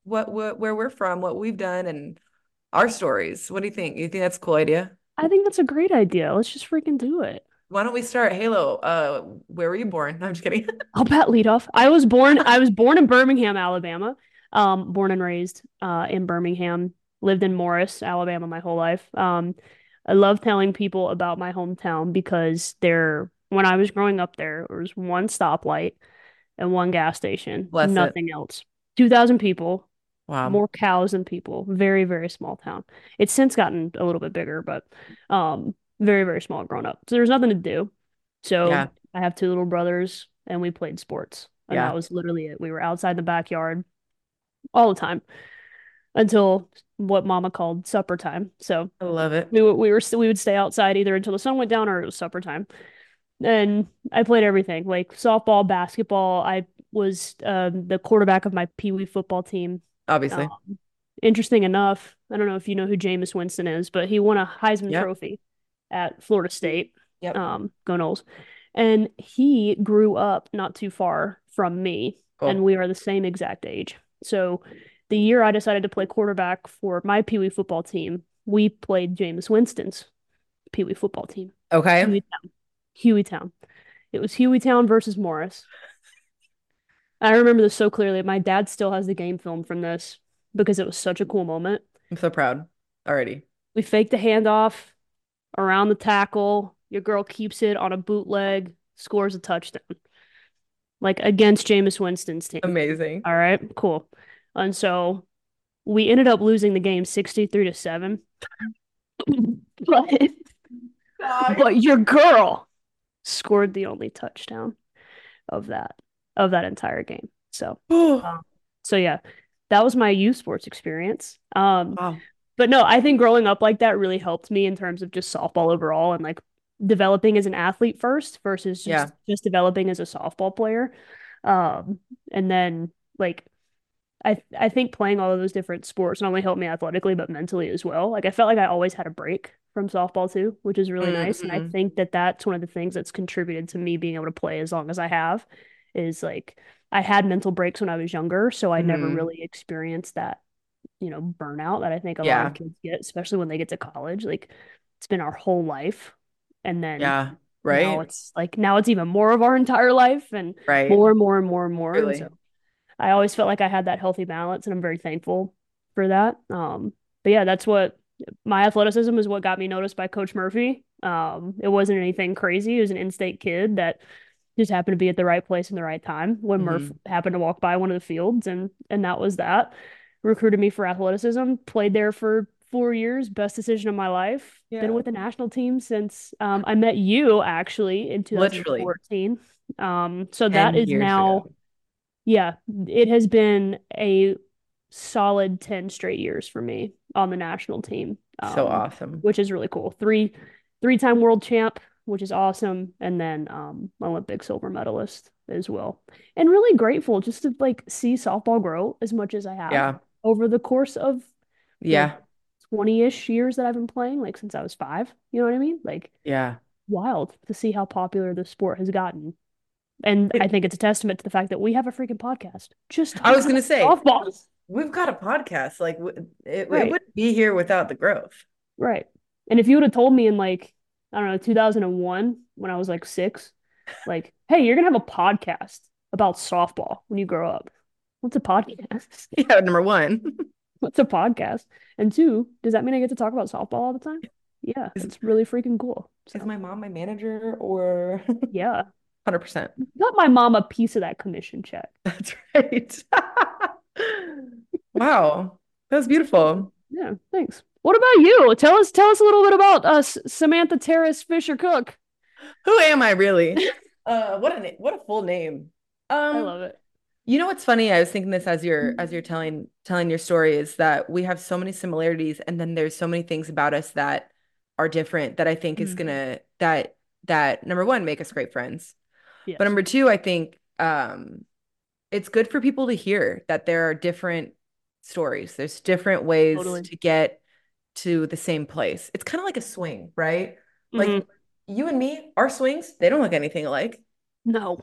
Speaker 2: what, what where we're from, what we've done, and our stories. What do you think? You think that's a cool idea?
Speaker 3: I think that's a great idea. Let's just freaking do it.
Speaker 2: Why don't we start? Halo, uh, where were you born? I'm just kidding.
Speaker 3: I'll bat lead off. I was born. I was born in Birmingham, Alabama. Um, born and raised uh in Birmingham. Lived in Morris, Alabama, my whole life. Um, I love telling people about my hometown because there, when I was growing up there, there was one stoplight and one gas station.
Speaker 2: Bless it.
Speaker 3: Nothing else. Two thousand people.
Speaker 2: Wow.
Speaker 3: more cows than people. Very, very small town. It's since gotten a little bit bigger, but um, very, very small grown up. So there's nothing to do. So
Speaker 2: Yeah.
Speaker 3: I have two little brothers, and we played sports, and
Speaker 2: Yeah.
Speaker 3: that was literally it. We were outside the backyard all the time until what Mama called supper time. So
Speaker 2: I love it.
Speaker 3: we we were we would stay outside either until the sun went down or it was supper time. And I played everything like softball, basketball. I was um, the quarterback of my pee wee football team.
Speaker 2: Obviously.
Speaker 3: Um, interesting enough, I don't know if you know who Jameis Winston is, but he won a Heisman
Speaker 2: Yep.
Speaker 3: Trophy at Florida State.
Speaker 2: Yep.
Speaker 3: Um, go Noles. And he grew up not too far from me,
Speaker 2: Cool.
Speaker 3: and we are the same exact age. So the year I decided to play quarterback for my Pee Wee football team, we played Jameis Winston's Pee Wee football team.
Speaker 2: Okay.
Speaker 3: Hueytown. Hueytown. It was Hueytown versus Morris. I remember this so clearly. My dad still has the game film from this because it was such a cool moment.
Speaker 2: I'm so proud already.
Speaker 3: We faked the handoff around the tackle. Your girl keeps it on a bootleg, scores a touchdown. Like against Jameis Winston's team.
Speaker 2: Amazing.
Speaker 3: All right, cool. And so we ended up losing the game 63 to 7. but, but your girl scored the only touchdown of that of that entire game. So
Speaker 2: Oh,
Speaker 3: so yeah, that was my youth sports experience. Um
Speaker 2: wow.
Speaker 3: But no, I think growing up like that really helped me in terms of just softball overall and like developing as an athlete first versus just
Speaker 2: Yeah.
Speaker 3: just developing as a softball player. Um, and then like I I think playing all of those different sports not only helped me athletically but mentally as well. Like I felt like I always had a break from softball too, which is really nice. And I
Speaker 2: Mhm.
Speaker 3: think that that's one of the things that's contributed to me being able to play as long as I have is like I had mental breaks when I was younger, so I never
Speaker 2: Mhm.
Speaker 3: really experienced that, you know, burnout that I think a lot of kids get, especially when they get to college. Like it's been our whole life. And then
Speaker 2: Yeah. right.
Speaker 3: now it's like now it's even more of our entire life and
Speaker 2: Right.
Speaker 3: more and more and more and more. And so I always felt like I had that healthy balance, and I'm very thankful for that. Um, but yeah, that's what my athleticism is what got me noticed by Coach Murphy. Um, it wasn't anything crazy. It was an in-state kid that just happened to be at the right place in the right time when Murph
Speaker 2: Mhm.
Speaker 3: happened to walk by one of the fields, and and that was that. Recruited me for athleticism, played there for four years, best decision of my life.
Speaker 2: Yeah.
Speaker 3: Been with the national team since um, I met you actually in
Speaker 2: Literally.
Speaker 3: 2014. Um, so that is now.
Speaker 2: ago.
Speaker 3: Yeah, it has been a solid 10 straight years for me on the national team.
Speaker 2: So
Speaker 3: Um,
Speaker 2: awesome.
Speaker 3: which is really cool. Three three-time world champ, which is awesome, and then um Olympic silver medalist as well. And really grateful just to like see softball grow as much as I have
Speaker 2: Yeah.
Speaker 3: Over the course of
Speaker 2: Yeah.
Speaker 3: 20-ish years that I've been playing, like since I was five. You know what I mean? Like
Speaker 2: Yeah.
Speaker 3: wild to see how popular the sport has gotten. And I think it's a testament to the fact that we have a freaking podcast. Just
Speaker 2: I was gonna say
Speaker 3: softball.
Speaker 2: we've got a podcast. Like it, it wouldn't be here without the growth.
Speaker 3: Right. And if you would have told me in like, I don't know, 2001 when I was like six, like, hey, you're gonna have a podcast about softball when you grow up. What's a podcast?
Speaker 2: Yeah, number one.
Speaker 3: What's a podcast? And two, does that mean I get to talk about softball all the time? Yeah,
Speaker 2: Is-
Speaker 3: it's really freaking cool.
Speaker 2: Is my mom my manager or
Speaker 3: yeah.
Speaker 2: 100%?
Speaker 3: Got my mom a piece of that commission check.
Speaker 2: That's right. Wow. That was beautiful.
Speaker 3: Yeah, thanks. What about you? Tell us tell us a little bit about us, Samantha Terrace Fischer Cook.
Speaker 2: Who am I really? Uh, what a what a full name. Um, I
Speaker 3: love it.
Speaker 2: You know what's funny? I was thinking this as you're as you're telling telling your story is that we have so many similarities and then there's so many things about us that are different that I think is
Speaker 3: Mhm.
Speaker 2: gonna that that number one make us great friends.
Speaker 3: Yes.
Speaker 2: But number two, I think um it's good for people to hear that there are different stories. There's different ways
Speaker 3: Totally.
Speaker 2: to get to the same place. It's kind of like a swing, right? Like
Speaker 3: Mhm.
Speaker 2: you and me, our swings, they don't look anything alike
Speaker 3: No.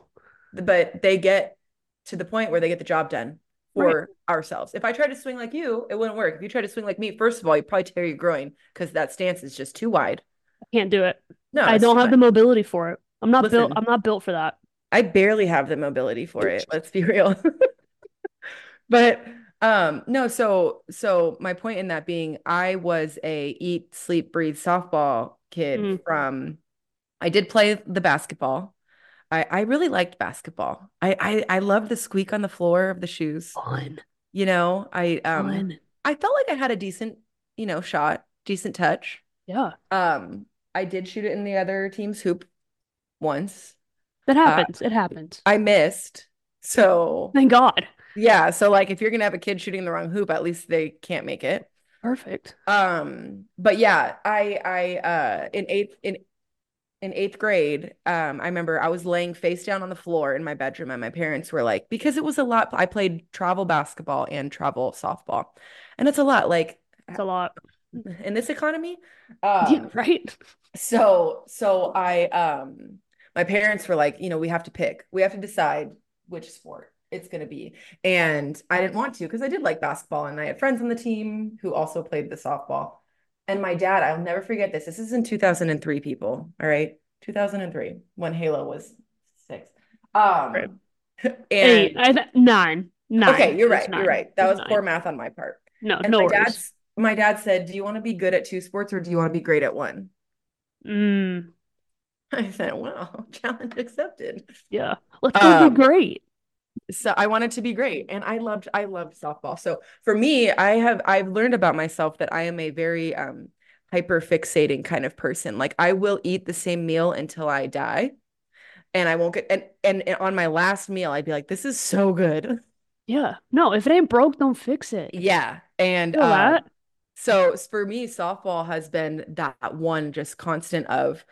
Speaker 2: but they get to the point where they get the job done
Speaker 3: Right.
Speaker 2: for ourselves. If I tried to swing like you, it wouldn't work. If you try to swing like me, first of all, you probably tear your groin because that stance is just too wide.
Speaker 3: I can't do it.
Speaker 2: No,
Speaker 3: I don't have the mobility for it. I'm not built I'm not built for that.
Speaker 2: I barely have the mobility for it. Let's be real. But um no, so so my point in that being I was a eat, sleep, breathe softball kid
Speaker 3: Mhm.
Speaker 2: from I did play the basketball. I I really liked basketball. I I I love the squeak on the floor of the shoes.
Speaker 3: Fun.
Speaker 2: You know, I um
Speaker 3: Fun.
Speaker 2: I felt like I had a decent, you know, shot, decent touch.
Speaker 3: Yeah.
Speaker 2: Um, I did shoot it in the other team's hoop once.
Speaker 3: That happens. it happens.
Speaker 2: I missed. So,
Speaker 3: Thank God.
Speaker 2: yeah, so like if you're gonna have a kid shooting the wrong hoop, at least they can't make it.
Speaker 3: Perfect.
Speaker 2: Um, but yeah, I I uh in eighth in in eighth grade, um, I remember I was laying face down on the floor in my bedroom, and my parents were like, because it was a lot. I played travel basketball and travel softball, and it's a lot. Like
Speaker 3: It's a lot.
Speaker 2: in this economy,
Speaker 3: Yeah,
Speaker 2: um,
Speaker 3: right?
Speaker 2: so so I um my parents were like, you know, we have to pick. We have to decide which sport it's going to be. And I didn't want to because I did like basketball and I had friends on the team who also played the softball. And my dad, I'll never forget this. This is in 2003, people. All right. 2003 when Halo was six. Um
Speaker 3: Right.
Speaker 2: and
Speaker 3: Eight. I th- nine. Nine.
Speaker 2: okay, you're right.
Speaker 3: nine.
Speaker 2: You're right. That was
Speaker 3: nine.
Speaker 2: poor math on my part.
Speaker 3: No,
Speaker 2: And
Speaker 3: no
Speaker 2: my
Speaker 3: worries.
Speaker 2: dad's my dad said, "Do you want to be good at two sports or do you want to be great at one?"
Speaker 3: Mm,
Speaker 2: I said, "Well, challenge accepted."
Speaker 3: yeah. Let's go
Speaker 2: Um,
Speaker 3: be great.
Speaker 2: So I wanted to be great, and I loved I loved softball. So for me, I have I've learned about myself that I am a very um hyper fixating kind of person. Like I will eat the same meal until I die, and I won't get and and, and on my last meal, I'd be like, "This is so good."
Speaker 3: Yeah. No, if it ain't broke, don't fix it.
Speaker 2: Yeah, and um? So for me, softball has been that one just constant of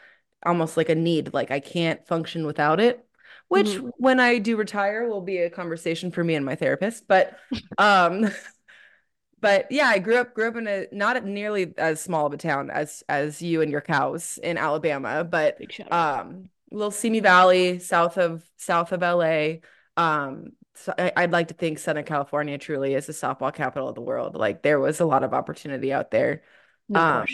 Speaker 2: almost like a need. Like I can't function without it. Which
Speaker 3: Mhm.
Speaker 2: when I do retire will be a conversation for me and my therapist. But um but yeah, I grew up grew up in a not nearly as small of a town as as you and your cows in Alabama, but um little Simi Valley south of south of LA. Um so I, I'd like to think Southern California truly is the softball capital of the world. Like there was a lot of opportunity out there.
Speaker 3: No
Speaker 2: um.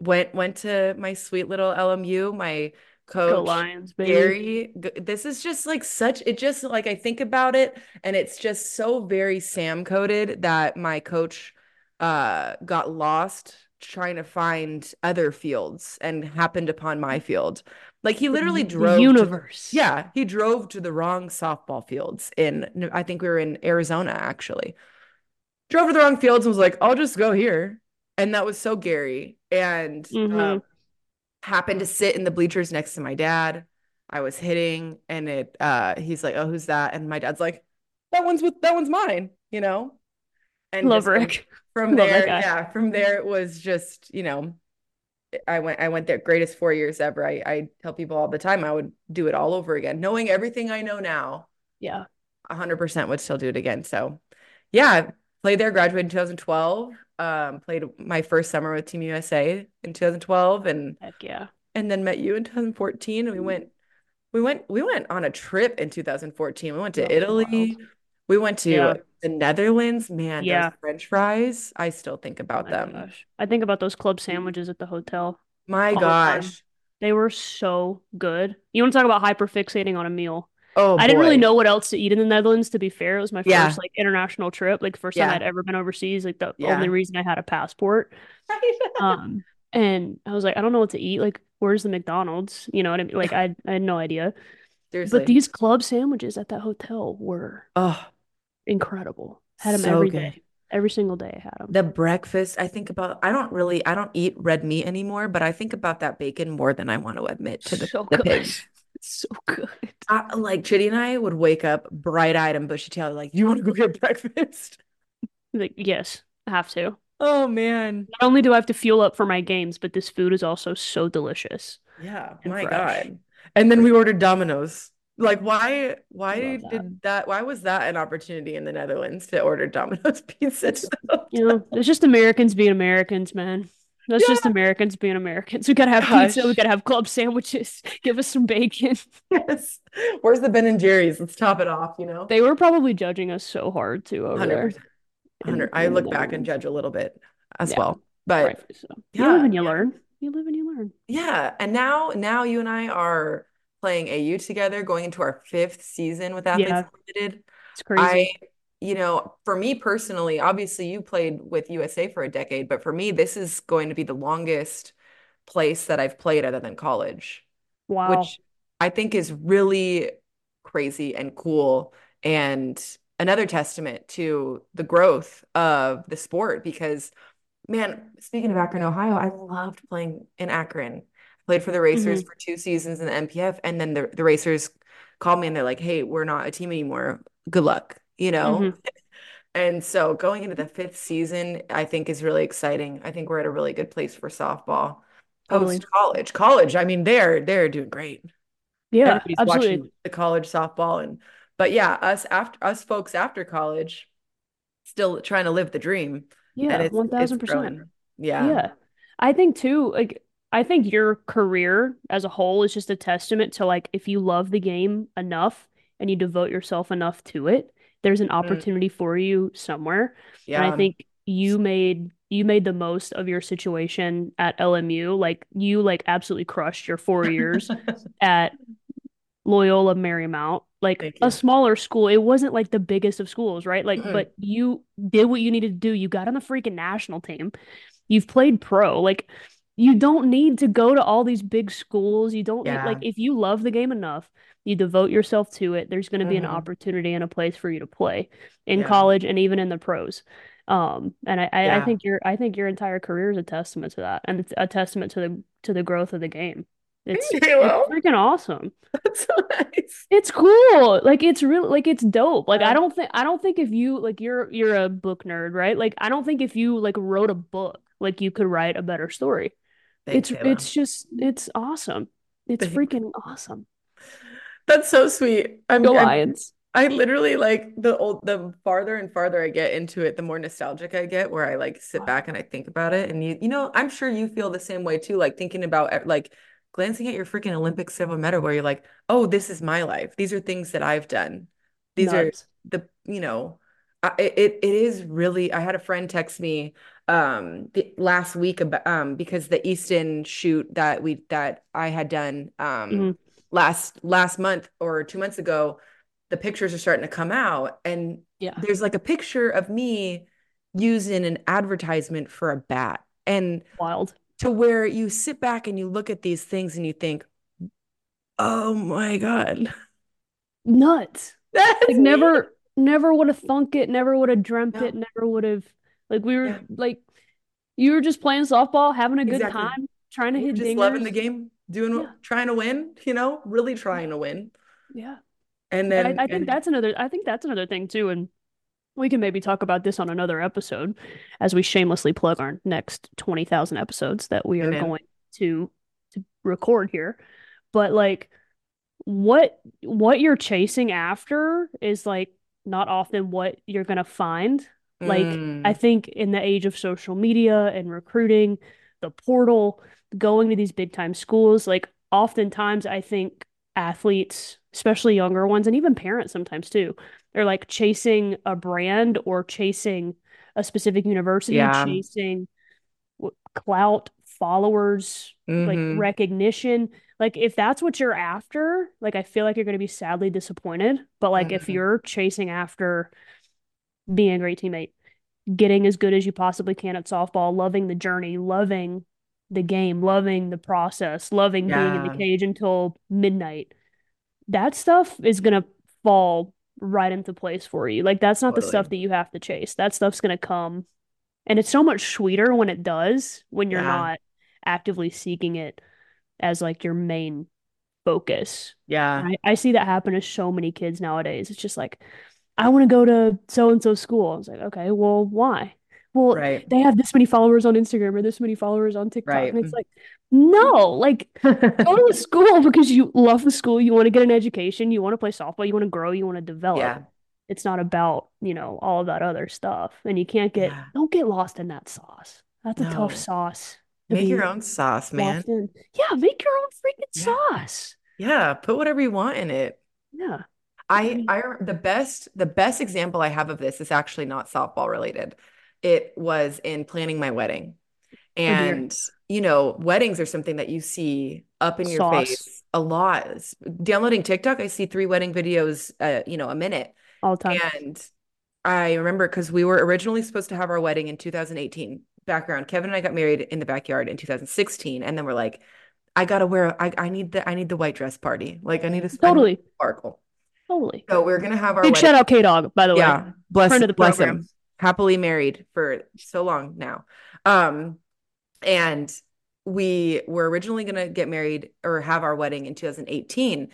Speaker 2: Went went to my sweet little LMU. My
Speaker 3: Go
Speaker 2: coach
Speaker 3: Lions, baby.
Speaker 2: Gary, this is just like such, it just like I think about it and it's just so very Sam coded that my coach uh got lost trying to find other fields and happened upon my field. Like he literally
Speaker 3: The
Speaker 2: drove to-
Speaker 3: universe.
Speaker 2: yeah, he drove to the wrong softball fields in I think we were in Arizona actually. Drove to the wrong fields and was like, I'll just go here. And that was so Gary. And
Speaker 3: Mhm.
Speaker 2: um, happened to sit in the bleachers next to my dad. I was hitting and it uh he's like, "Oh, who's that?" And my dad's like, "That one's with that one's mine," you know? And
Speaker 3: Love
Speaker 2: just from- From
Speaker 3: Love
Speaker 2: there, yeah, from there it was just, you know, I went I went there greatest four years ever. I I tell people all the time I would do it all over again. Knowing everything I know now,
Speaker 3: Yeah.
Speaker 2: 100% would still do it again. So, yeah, played there, graduated in 2012. Um, played my first summer with Team USA in 2012 and
Speaker 3: Heck yeah.
Speaker 2: and then met you in 2014 and we went we went we went on a trip in 2014 we went to
Speaker 3: was
Speaker 2: Italy
Speaker 3: wild.
Speaker 2: we went to
Speaker 3: Yeah.
Speaker 2: the Netherlands man
Speaker 3: Yeah.
Speaker 2: those french fries I still think
Speaker 3: Oh
Speaker 2: about
Speaker 3: my
Speaker 2: them
Speaker 3: gosh. I think about those club sandwiches at the hotel.
Speaker 2: my
Speaker 3: all the
Speaker 2: gosh
Speaker 3: They were so good. You want to talk about hyperfixating on a meal?
Speaker 2: Oh
Speaker 3: I didn't really know what else to eat in the Netherlands, to be fair. It was my
Speaker 2: Yeah.
Speaker 3: first like international trip, like first time I'd ever been overseas, like the
Speaker 2: Yeah.
Speaker 3: only reason I had a passport. Um, and I was like, I don't know what to eat. Like, where's the McDonald's? You know what I mean? Like, I, I had no idea.
Speaker 2: seriously
Speaker 3: But these club sandwiches at that hotel were
Speaker 2: oh
Speaker 3: incredible. Had them
Speaker 2: so
Speaker 3: every
Speaker 2: good.
Speaker 3: day. Every single day I had them.
Speaker 2: the breakfast I think about I don't really I don't eat red meat anymore but I think about that bacon more than I want to admit to the,
Speaker 3: so
Speaker 2: the
Speaker 3: good.
Speaker 2: pigs
Speaker 3: So good.
Speaker 2: I, like Chitty and I would wake up bright-eyed and bushy-tailed like you want to go get breakfast
Speaker 3: Like, yes, I have to.
Speaker 2: oh man
Speaker 3: Not only do I have to fuel up for my games, but this food is also so delicious.
Speaker 2: Yeah, my
Speaker 3: fresh.
Speaker 2: God. And then we ordered Domino's. Like, why, why
Speaker 3: Love
Speaker 2: did that, why was that an opportunity in the Netherlands to order Domino's pizza? to the hotel?
Speaker 3: You know, it's just Americans being Americans, man. That's just Americans being Americans. We gotta have pizza. We gotta have club sandwiches. Give us some bacon.
Speaker 2: Yes. Where's the Ben and Jerry's? Let's top it off, you know?
Speaker 3: They were probably judging us so hard too over there.
Speaker 2: 100%. 100. I look back and judge a little bit as
Speaker 3: Yeah.
Speaker 2: well. But
Speaker 3: Rightfully so. You live
Speaker 2: yeah,
Speaker 3: and you
Speaker 2: yeah.
Speaker 3: learn. You live and you learn.
Speaker 2: yeah. And now, now you and I are playing AU together, going into our fifth season with Athletes
Speaker 3: Yeah.
Speaker 2: Unlimited.
Speaker 3: It's crazy.
Speaker 2: I, you know, for me personally, obviously you played with USA for a decade, but for me, this is going to be the longest place that I've played other than college,
Speaker 3: wow.
Speaker 2: which I think is really crazy and cool and another testament to the growth of the sport because man, speaking of Akron, Ohio, I loved playing in Akron. I played for the Racers mm-hmm. for two seasons in the NPF, and then the, the Racers called me and they're like, hey, we're not a team anymore. Good luck, you know?
Speaker 3: Mhm.
Speaker 2: And so going into the fifth season, I think is really exciting. I think we're at a really good place for softball. Post college. College, I mean, they're they're doing great.
Speaker 3: Yeah,
Speaker 2: Everybody's
Speaker 3: absolutely.
Speaker 2: watching the college softball and but yeah, us after us folks after college still trying to live the dream.
Speaker 3: Yeah,
Speaker 2: it's
Speaker 3: one thousand percent.
Speaker 2: Yeah.
Speaker 3: Yeah. I think too, like I think your career as a whole is just a testament to like if you love the game enough and you devote yourself enough to it, there's an mm-hmm. opportunity for you somewhere. And I think you made you made the most of your situation at LMU. Like you like absolutely crushed your four years at Loyola Marymount, like a smaller school. It wasn't like the biggest of schools, right? Like,
Speaker 2: Mm-mm.
Speaker 3: but you did what you needed to do. You got on the freaking national team. You've played pro. Like, you don't need to go to all these big schools. You don't need, like, if you love the game enough, you devote yourself to it, there's going to be an
Speaker 2: Mhm.
Speaker 3: opportunity and a place for you to play in
Speaker 2: Yeah.
Speaker 3: college and even in the pros. Um, and I, I, I think your, I think your entire career is a testament to that, and it's a testament to the to the growth of the game. It's, it's freaking awesome.
Speaker 2: That's so nice.
Speaker 3: It's cool. Like it's really like it's dope. Like
Speaker 2: Yeah.
Speaker 3: I don't think I don't think if you like you're you're a book nerd, right? Like I don't think if you like wrote a book, like you could write a better story. It's it's just it's awesome. It's freaking awesome.
Speaker 2: That's so sweet. I'm,
Speaker 3: Go Lions.
Speaker 2: I literally like the old the farther and farther I get into it, the more nostalgic I get where I like sit back and I think about it. And you you know, I'm sure you feel the same way too, like thinking about like glancing at your freaking Olympic silver medal where you're like, oh, this is my life. These are things that I've done. These
Speaker 3: Nuts.
Speaker 2: are the, you know, I, it it is really I had a friend text me um the, last week about um because the Easton shoot that we that I had done um
Speaker 3: Mhm.
Speaker 2: Last last month or two months ago the pictures are starting to come out and
Speaker 3: Yeah.
Speaker 2: there's like a picture of me using an advertisement for a bat and
Speaker 3: Wild.
Speaker 2: to where you sit back and you look at these things and you think oh my god
Speaker 3: Nuts.
Speaker 2: that's
Speaker 3: Like
Speaker 2: me.
Speaker 3: never never would have thunk it, never would have dreamt
Speaker 2: No.
Speaker 3: it, never would have like we were
Speaker 2: Yeah.
Speaker 3: like you were just playing softball, having a good
Speaker 2: Exactly.
Speaker 3: time, trying to
Speaker 2: We're
Speaker 3: hit
Speaker 2: just loving the game doing
Speaker 3: Yeah.
Speaker 2: trying to win you know really trying to win
Speaker 3: Yeah.
Speaker 2: and
Speaker 3: I,
Speaker 2: then
Speaker 3: I think
Speaker 2: and
Speaker 3: that's another I think that's another thing too, and we can maybe talk about this on another episode as we shamelessly plug our next 20,000 episodes that we are
Speaker 2: Amen.
Speaker 3: going to to record here. But like what what you're chasing after is like not often what you're gonna find. Like I
Speaker 2: Mm,
Speaker 3: think in the age of social media and recruiting, the portal, going to these big time schools, like oftentimes I think athletes, especially younger ones, and even parents sometimes too, they're like chasing a brand or chasing a specific university,
Speaker 2: yeah
Speaker 3: chasing clout, followers, like
Speaker 2: hmm
Speaker 3: recognition. Like if that's what you're after, like I feel like you're going to be sadly disappointed. But like if
Speaker 2: hmm
Speaker 3: you're chasing after being a great teammate, getting as good as you possibly can at softball, loving the journey, loving the game, loving the process, loving being in the cage until midnight, that stuff is going to fall right into place for you. Like that's not the stuff that you have to chase. That stuff's going to come. And it's so much sweeter when it does, when you're
Speaker 2: yeah
Speaker 3: not actively seeking it as like your main focus.
Speaker 2: yeah
Speaker 3: I, I see that happen to so many kids nowadays. It's just like, I want to go to so and so school. I was like, okay, well, why? Well,
Speaker 2: right
Speaker 3: they have this many followers on Instagram or this many followers on TikTok.
Speaker 2: right
Speaker 3: And it's like, no, like go to school because you love the school, you want to get an education, you want to play softball, you want to grow, you want to develop.
Speaker 2: yeah
Speaker 3: It's not about, you know, all that other stuff. And you can't get,
Speaker 2: yeah
Speaker 3: don't get lost in that sauce. That's a tough sauce
Speaker 2: make your own sauce man
Speaker 3: in. Yeah, make your own freaking
Speaker 2: yeah
Speaker 3: sauce.
Speaker 2: yeah put whatever you want in it
Speaker 3: Yeah. I
Speaker 2: I the best the best example I have of this is actually not softball related. It was in planning my wedding.
Speaker 3: oh.
Speaker 2: And you know, weddings are something that you see up in your
Speaker 3: Sauce
Speaker 2: face a lot. Downloading TikTok, I see three wedding videos uh, you know, a minute.
Speaker 3: all the time.
Speaker 2: And I remember because we were originally supposed to have our wedding in 2018. Background, Kevin and I got married in the backyard in 2016, and then we're like, I gotta wear I, I need the I need the white dress party. Like I need a need
Speaker 3: Totally.
Speaker 2: sparkle.
Speaker 3: Totally.
Speaker 2: So we're gonna have our
Speaker 3: Big
Speaker 2: wedding.
Speaker 3: shout out K Dog, by the way.
Speaker 2: Yeah, bless
Speaker 3: Friend of the
Speaker 2: bless
Speaker 3: program.
Speaker 2: him. Happily married for so long now. Um, and we were originally gonna get married or have our wedding in 2018,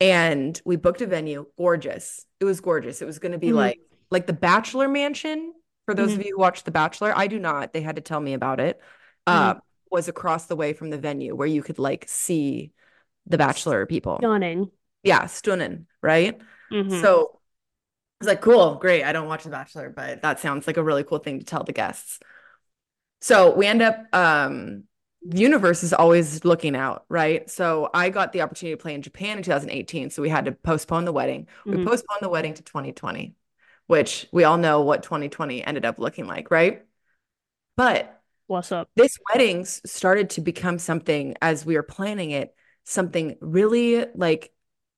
Speaker 2: and we booked a venue, gorgeous. It was gorgeous. It was gonna be
Speaker 3: hmm
Speaker 2: like like the Bachelor Mansion. For those
Speaker 3: hmm
Speaker 2: of you who watched The Bachelor, I do not. They had to tell me about it. Uh, was across the way from the venue where you could like see the Bachelor people.
Speaker 3: Stunning.
Speaker 2: Yeah, stunning, right?
Speaker 3: hmm
Speaker 2: So was like, cool, great. I don't watch The Bachelor, but that sounds like a really cool thing to tell the guests. So we end up, um, the universe is always looking out, right? So I got the opportunity to play in Japan in 2018. So we had to postpone the wedding. We
Speaker 3: hmm
Speaker 2: postponed the wedding to 2020, which we all know what 2020 ended up looking like, right? But
Speaker 3: What's up?
Speaker 2: this wedding started to become something as we were planning it, something really like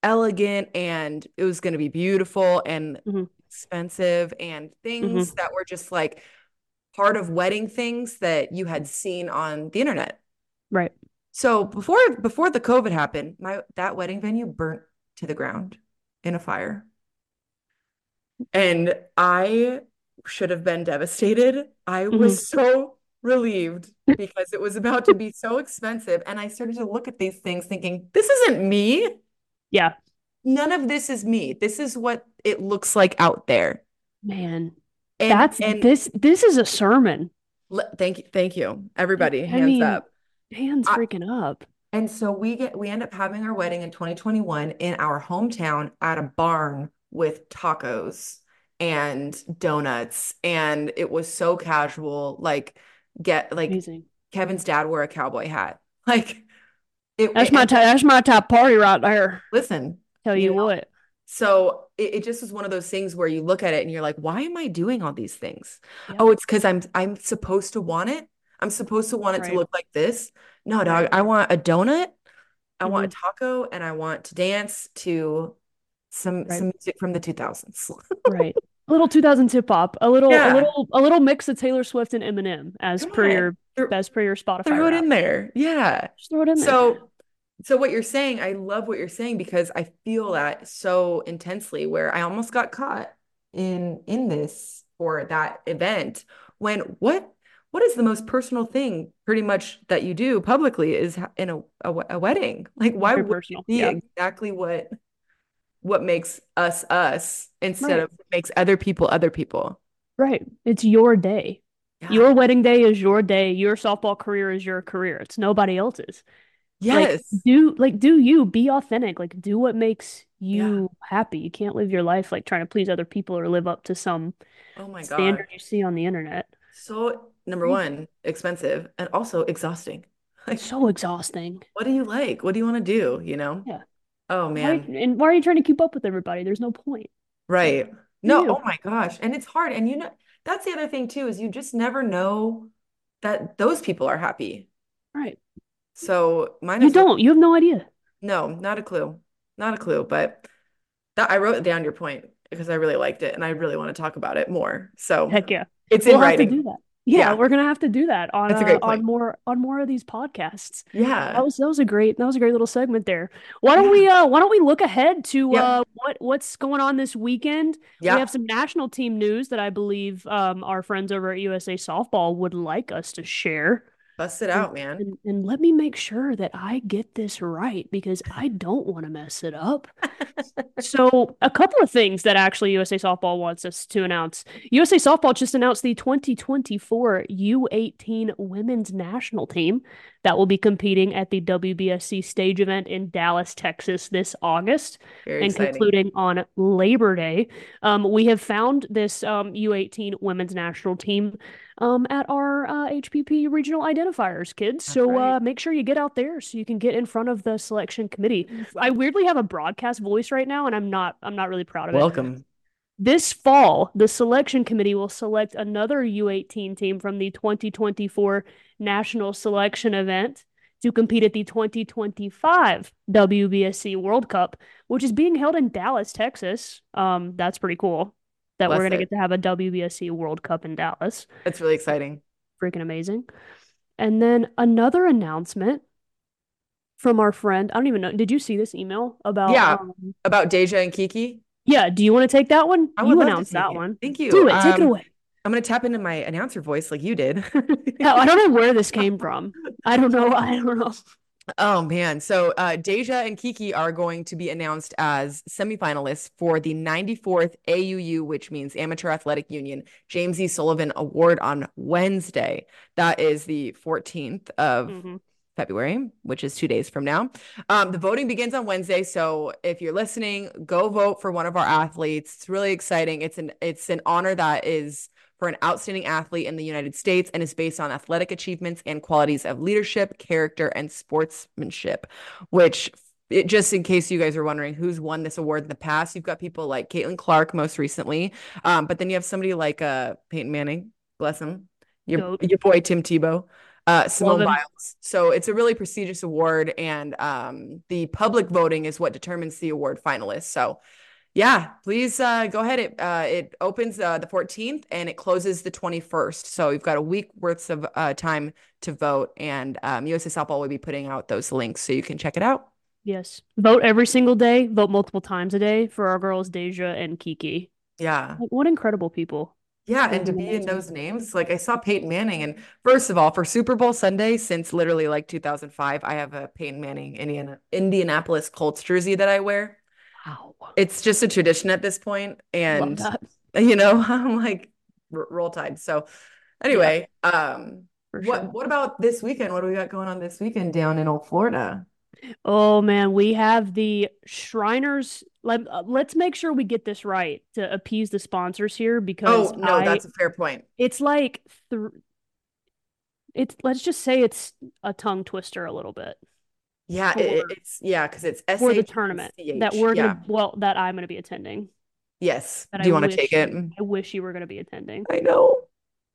Speaker 2: elegant and it was going to be beautiful and
Speaker 3: hmm
Speaker 2: expensive and things that were just like part of wedding things that you had seen on the internet.
Speaker 3: Right.
Speaker 2: So before before the COVID happened, my that wedding venue burnt to the ground in a fire. And I should have been devastated. I
Speaker 3: hmm
Speaker 2: was so relieved because it was about to be so expensive. And I started to look at these things thinking, this isn't me.
Speaker 3: Yeah.
Speaker 2: None of this is me. This is what it looks like out there.
Speaker 3: Man,
Speaker 2: And
Speaker 3: that's
Speaker 2: and
Speaker 3: this this is a sermon.
Speaker 2: le- thank you, thank you, everybody,
Speaker 3: I
Speaker 2: hands
Speaker 3: mean,
Speaker 2: up.
Speaker 3: hands
Speaker 2: I
Speaker 3: freaking up.
Speaker 2: And so we get we end up having our wedding in 2021 in our hometown at a barn with tacos and donuts. And it was so casual. Like get like
Speaker 3: Amazing.
Speaker 2: Kevin's dad wore a cowboy hat. Like it,
Speaker 3: That's
Speaker 2: it-
Speaker 3: my type. That's my type party right there.
Speaker 2: listen.
Speaker 3: Tell
Speaker 2: You
Speaker 3: you
Speaker 2: know,
Speaker 3: what.
Speaker 2: So it, it just was one of those things where you look at it and you're like, why am I doing all these things?
Speaker 3: Yeah.
Speaker 2: Oh, it's because I'm I'm supposed to want it. I'm supposed to want it
Speaker 3: Right.
Speaker 2: to look like this. No, dog, I want a donut. I want a
Speaker 3: Mhm.
Speaker 2: taco and I want to dance to some
Speaker 3: Right.
Speaker 2: some music from the 2000s.
Speaker 3: Right. A little 2000 hip hop. A little.
Speaker 2: Yeah.
Speaker 3: A little. A little mix of Taylor Swift and Eminem as
Speaker 2: Come
Speaker 3: per
Speaker 2: on.
Speaker 3: your
Speaker 2: Throw,
Speaker 3: as per your Spotify.
Speaker 2: throw it in there. Yeah.
Speaker 3: Just throw it in there.
Speaker 2: So, so what you're saying, I love what you're saying because I feel that so intensely where I almost got caught in in this for that event when what what is the most personal thing pretty much that you do publicly is in a a, a wedding. Like why
Speaker 3: Very
Speaker 2: would
Speaker 3: personal.
Speaker 2: be
Speaker 3: Yeah.
Speaker 2: exactly what what makes us us instead
Speaker 3: Right.
Speaker 2: of what makes other people other people?
Speaker 3: Right. It's your day.
Speaker 2: Yeah.
Speaker 3: Your wedding day is your day. Your softball career is your career. It's nobody else's. Like
Speaker 2: Yes.
Speaker 3: do like do you be authentic. Like do what makes
Speaker 2: Yeah.
Speaker 3: you happy. You can't live your life like trying to please other people or live up to some
Speaker 2: Oh my God.
Speaker 3: standard you see on the internet.
Speaker 2: So number mm. one, expensive and also exhausting. Like,
Speaker 3: So exhausting.
Speaker 2: what do you like? What do you want to do? You know?
Speaker 3: Yeah.
Speaker 2: Oh
Speaker 3: Why,
Speaker 2: man.
Speaker 3: and why are you trying to keep up with everybody? There's no point.
Speaker 2: Right. No,
Speaker 3: you.
Speaker 2: oh my gosh. And it's hard. And you know, that's the other thing too, is you just never know that those people are happy.
Speaker 3: Right.
Speaker 2: So mine
Speaker 3: You don't. You have no idea.
Speaker 2: no, not a clue. Not a clue. But that I wrote down your point because I really liked it and I really want to talk about it more. So
Speaker 3: Heck yeah.
Speaker 2: it's in
Speaker 3: We'll to
Speaker 2: writing.
Speaker 3: do that. Yeah,
Speaker 2: Yeah.
Speaker 3: we're gonna have to do that on uh, on more on more of these podcasts.
Speaker 2: Yeah.
Speaker 3: That was that was a great that was a great little segment there. Why don't we uh why don't we look ahead to
Speaker 2: Yep.
Speaker 3: uh what what's going on this weekend? We have some national team news that I believe um our friends over at USA Softball would like us to share.
Speaker 2: Bust it out, man.
Speaker 3: And, and let me make sure that I get this right because I don't want to mess it up. So, a couple of things that actually USA Softball wants us to announce. USA Softball just announced the 2024 U18 women's national team that will be competing at the WBSC stage event in Dallas, Texas this August
Speaker 2: Very
Speaker 3: and
Speaker 2: exciting.
Speaker 3: concluding on Labor Day. Um, we have found this um, U18 women's national team um, at our uh, HPP regional identifiers, kids.
Speaker 2: That's
Speaker 3: so
Speaker 2: right.
Speaker 3: uh, make sure you get out there so you can get in front of the selection committee. I weirdly have a broadcast voice right now, and I'm not. I'm not really proud of it.
Speaker 2: Welcome.
Speaker 3: This fall, the selection committee will select another U18 team from the 2024 national selection event to compete at the 2025 WBSC World Cup, which is being held in Dallas, Texas. Um, that's pretty cool that we're going to
Speaker 2: it.
Speaker 3: get to have a WBSC World Cup in Dallas.
Speaker 2: That's really exciting.
Speaker 3: Freaking amazing. And then another announcement from our friend. I don't even know. Did you see this email about
Speaker 2: Yeah.
Speaker 3: um,
Speaker 2: About Deja and Kiki.
Speaker 3: yeah, do you want to take that one?
Speaker 2: I
Speaker 3: You announced that
Speaker 2: it.
Speaker 3: one.
Speaker 2: Thank you.
Speaker 3: Do it. Take it
Speaker 2: Um,
Speaker 3: away.
Speaker 2: I'm gonna tap into my announcer voice like you did.
Speaker 3: Yeah, I don't know where this came from. I don't know. I don't know.
Speaker 2: Oh man. So uh Deja and Kiki are going to be announced as semifinalists for the 94th AAU, which means Amateur Athletic Union James E. Sullivan Award on Wednesday. That is the 14th of
Speaker 3: Mhm.
Speaker 2: February, which is two days from now. Um, the voting begins on Wednesday, so if you're listening, go vote for one of our athletes. It's really exciting. It's an it's an honor that is for an outstanding athlete in the United States and is based on athletic achievements and qualities of leadership, character, and sportsmanship. Which it, just in case you guys are wondering who's won this award in the past, you've got people like Caitlin Clark most recently, um, but then you have somebody like uh, Peyton Manning, bless him, your your boy Tim Tebow uh, Simone. Biles. So it's a really prestigious award, and um, the public voting is what determines the award finalists. So, yeah, please uh, go ahead. It uh, it opens uh, the 14th and it closes the 21st. So you've got a week worth of uh, time to vote, and um, USA Softball will be putting out those links so you can check it out.
Speaker 3: Yes. Vote every single day. Vote multiple times a day for our girls Deja and Kiki.
Speaker 2: Yeah.
Speaker 3: Like, what incredible people.
Speaker 2: Yeah, and to be in those names, like I saw Peyton Manning, and first of all, for Super Bowl Sunday, since literally like 2005, I have a Peyton Manning Indiana Indianapolis Colts jersey that I wear.
Speaker 3: Wow.
Speaker 2: It's just a tradition at this point, and you know, I'm like roll tide. So anyway, um,
Speaker 3: for
Speaker 2: What what about this weekend? What do we got going on this weekend down in old Florida?
Speaker 3: Oh man, we have the Shriners. Let, uh, let's make sure we get this right to appease the sponsors here because
Speaker 2: Oh, no,
Speaker 3: I,
Speaker 2: that's a fair point.
Speaker 3: it's like th it's let's just say it's a tongue twister a little bit
Speaker 2: Yeah, it, it- it's yeah, because it's
Speaker 3: for the tournament that we're
Speaker 2: Yeah.
Speaker 3: gonna well that I'm gonna be attending.
Speaker 2: Yes.
Speaker 3: That
Speaker 2: Do you want to take it?
Speaker 3: I wish you were gonna be attending.
Speaker 2: I know.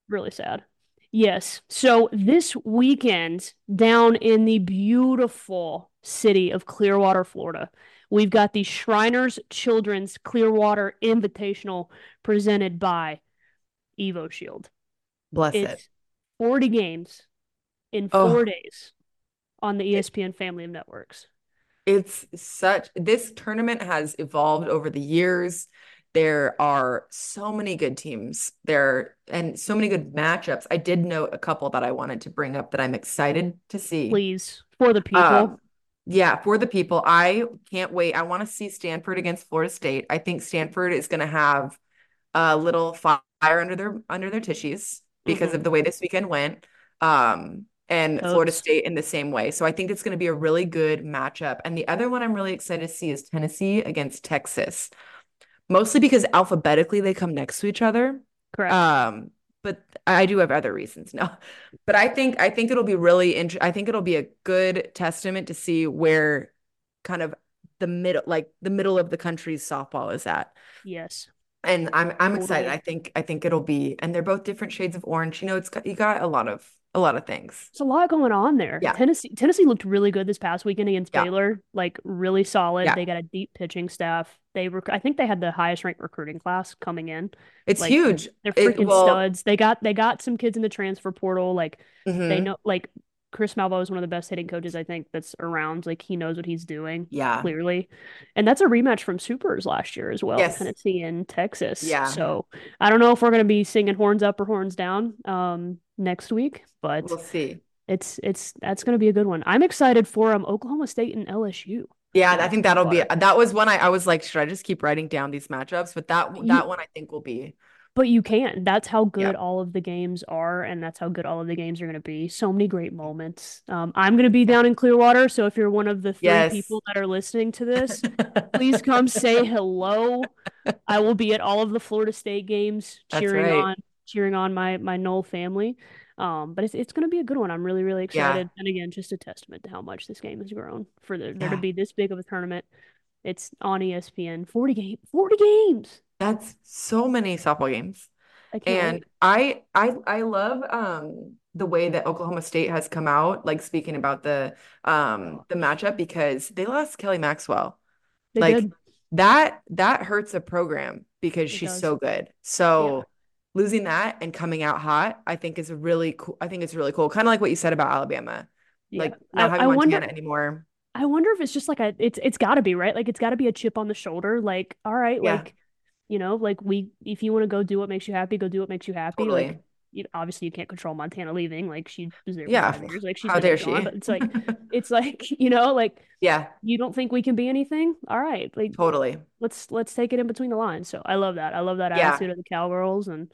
Speaker 3: Really sad. Yes. So this weekend down in the beautiful city of Clearwater, Florida, we've got the Shriners Children's Clearwater Invitational presented by EvoShield.
Speaker 2: Bless it.
Speaker 3: 40 games in
Speaker 2: Oh.
Speaker 3: four days on the ESPN family of networks.
Speaker 2: It's such this tournament has evolved over the years. There are so many good teams there and so many good matchups. I did note a couple that I wanted to bring up that I'm excited to see.
Speaker 3: Please, for the people.
Speaker 2: Um, yeah, for the people, I can't wait. I want to see Stanford against Florida State. I think Stanford is going to have a little fire under their under their tissues because
Speaker 3: Mhm.
Speaker 2: of the way this weekend went. Um, and Florida State in the same way. So I think it's going to be a really good matchup. And the other one I'm really excited to see is Tennessee against Texas, mostly because alphabetically they come next to each other.
Speaker 3: Correct.
Speaker 2: Um, but I do have other reasons. No, but I think I think it'll be really int I think it'll be a good testament to see where kind of the middle, like the middle of the country's softball is at.
Speaker 3: yes.
Speaker 2: And I'm I'm excited. I think I think it'll be, and they're both different shades of orange. You know, it's got you got a lot of a lot of things.
Speaker 3: There's a lot going on there.
Speaker 2: Yeah.
Speaker 3: Tennessee Tennessee looked really good this past weekend against
Speaker 2: Yeah.
Speaker 3: Baylor, like really solid.
Speaker 2: Yeah.
Speaker 3: They got a deep pitching staff. They rec I think they had the highest ranked recruiting class coming in.
Speaker 2: It's
Speaker 3: Like,
Speaker 2: huge.
Speaker 3: They're
Speaker 2: It-
Speaker 3: freaking
Speaker 2: well,
Speaker 3: studs. They got they got some kids in the transfer portal. Like they
Speaker 2: mhm.
Speaker 3: know like Chris Malvo is one of the best hitting coaches I think that's around. Like he knows what he's doing
Speaker 2: Yeah.
Speaker 3: clearly. And that's a rematch from Supers last year as well,
Speaker 2: Yes.
Speaker 3: Tennessee and Texas.
Speaker 2: Yeah.
Speaker 3: So I don't know if we're gonna be singing horns up or horns down um next week, but
Speaker 2: We'll see.
Speaker 3: it's it's that's gonna be a good one. I'm excited for um Oklahoma State and LSU.
Speaker 2: Yeah, I think that'll be that was one I, I was like, should I just keep writing down these matchups? But that that one I think will be
Speaker 3: But you can. That's how good
Speaker 2: Yeah.
Speaker 3: all of the games are, and that's how good all of the games are going to be. So many great moments. Um, I'm going to be down in Clearwater, so if you're one of the three
Speaker 2: Yes.
Speaker 3: people that are listening to this, please come say hello. I will be at all of the Florida State games, cheering
Speaker 2: right.
Speaker 3: on cheering on my my Nole family. Um, but it's it's going to be a good one. I'm really really
Speaker 2: Yeah.
Speaker 3: excited. And again, just a testament to how much this game has grown for there, there to be this big of a tournament. It's on ESPN. 40 game 40 games.
Speaker 2: That's so many softball games.
Speaker 3: I can't
Speaker 2: And
Speaker 3: wait.
Speaker 2: I I I love um the way that Oklahoma State has come out, like speaking about the um the matchup because they lost Kelly Maxwell.
Speaker 3: They
Speaker 2: Like
Speaker 3: did.
Speaker 2: that that hurts a program because
Speaker 3: It
Speaker 2: she's
Speaker 3: does.
Speaker 2: so good. So losing that and coming out hot, I think is really cool I think it's really cool. Kind of like what you said about Alabama.
Speaker 3: Yeah.
Speaker 2: Like
Speaker 3: I,
Speaker 2: not having
Speaker 3: I
Speaker 2: Montana
Speaker 3: wonder
Speaker 2: anymore.
Speaker 3: I wonder if it's just like a it's it's got to be, right? Like it's got to be a chip on the shoulder. Like, all right,
Speaker 2: Yeah.
Speaker 3: like you know, like we if you want to go do what makes you happy, go do what makes you happy.
Speaker 2: Totally.
Speaker 3: Like you obviously you can't control Montana leaving. Like she was there
Speaker 2: Yeah.
Speaker 3: years. Like she's
Speaker 2: How dare
Speaker 3: gone.
Speaker 2: she?
Speaker 3: But it's like it's like, you know, like
Speaker 2: Yeah,
Speaker 3: you don't think we can be anything? All right. Like
Speaker 2: totally.
Speaker 3: let's let's take it in between the lines. So I love that. I love that
Speaker 2: Yeah.
Speaker 3: attitude of the Cowgirls and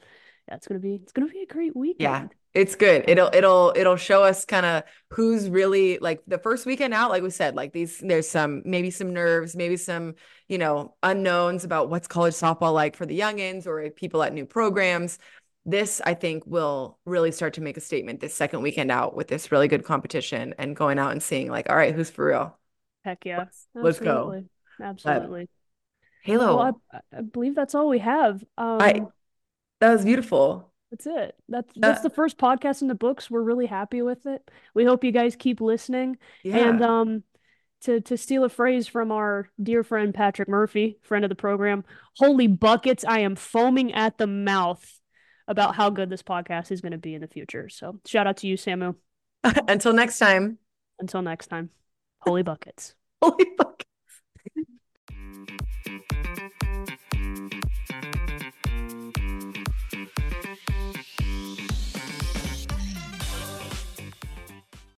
Speaker 3: yeah, it's gonna be it's gonna be a great weekend.
Speaker 2: Yeah. It's good. It'll it'll it'll show us kind of who's really like the first weekend out, like we said, like these there's some maybe some nerves, maybe some, you know, unknowns about what's college softball like for the youngins or people at new programs. This, I think, will really start to make a statement this second weekend out with this really good competition and going out and seeing like, all right, who's for real?
Speaker 3: Heck yeah.
Speaker 2: Let's- let's go.
Speaker 3: Absolutely. Absolutely.
Speaker 2: Halo.
Speaker 3: Well, I, I believe that's all we have. Um,
Speaker 2: I- That was beautiful.
Speaker 3: That's it. That's that's
Speaker 2: Uh,
Speaker 3: the first podcast in the books. We're really happy with it. We hope you guys keep listening.
Speaker 2: Yeah.
Speaker 3: And um to to steal a phrase from our dear friend Patrick Murphy, friend of the program, holy buckets, I am foaming at the mouth about how good this podcast is going to be in the future. So, shout out to you, Samu.
Speaker 2: Until next time.
Speaker 3: Until next time. Holy buckets.
Speaker 2: Holy fuck.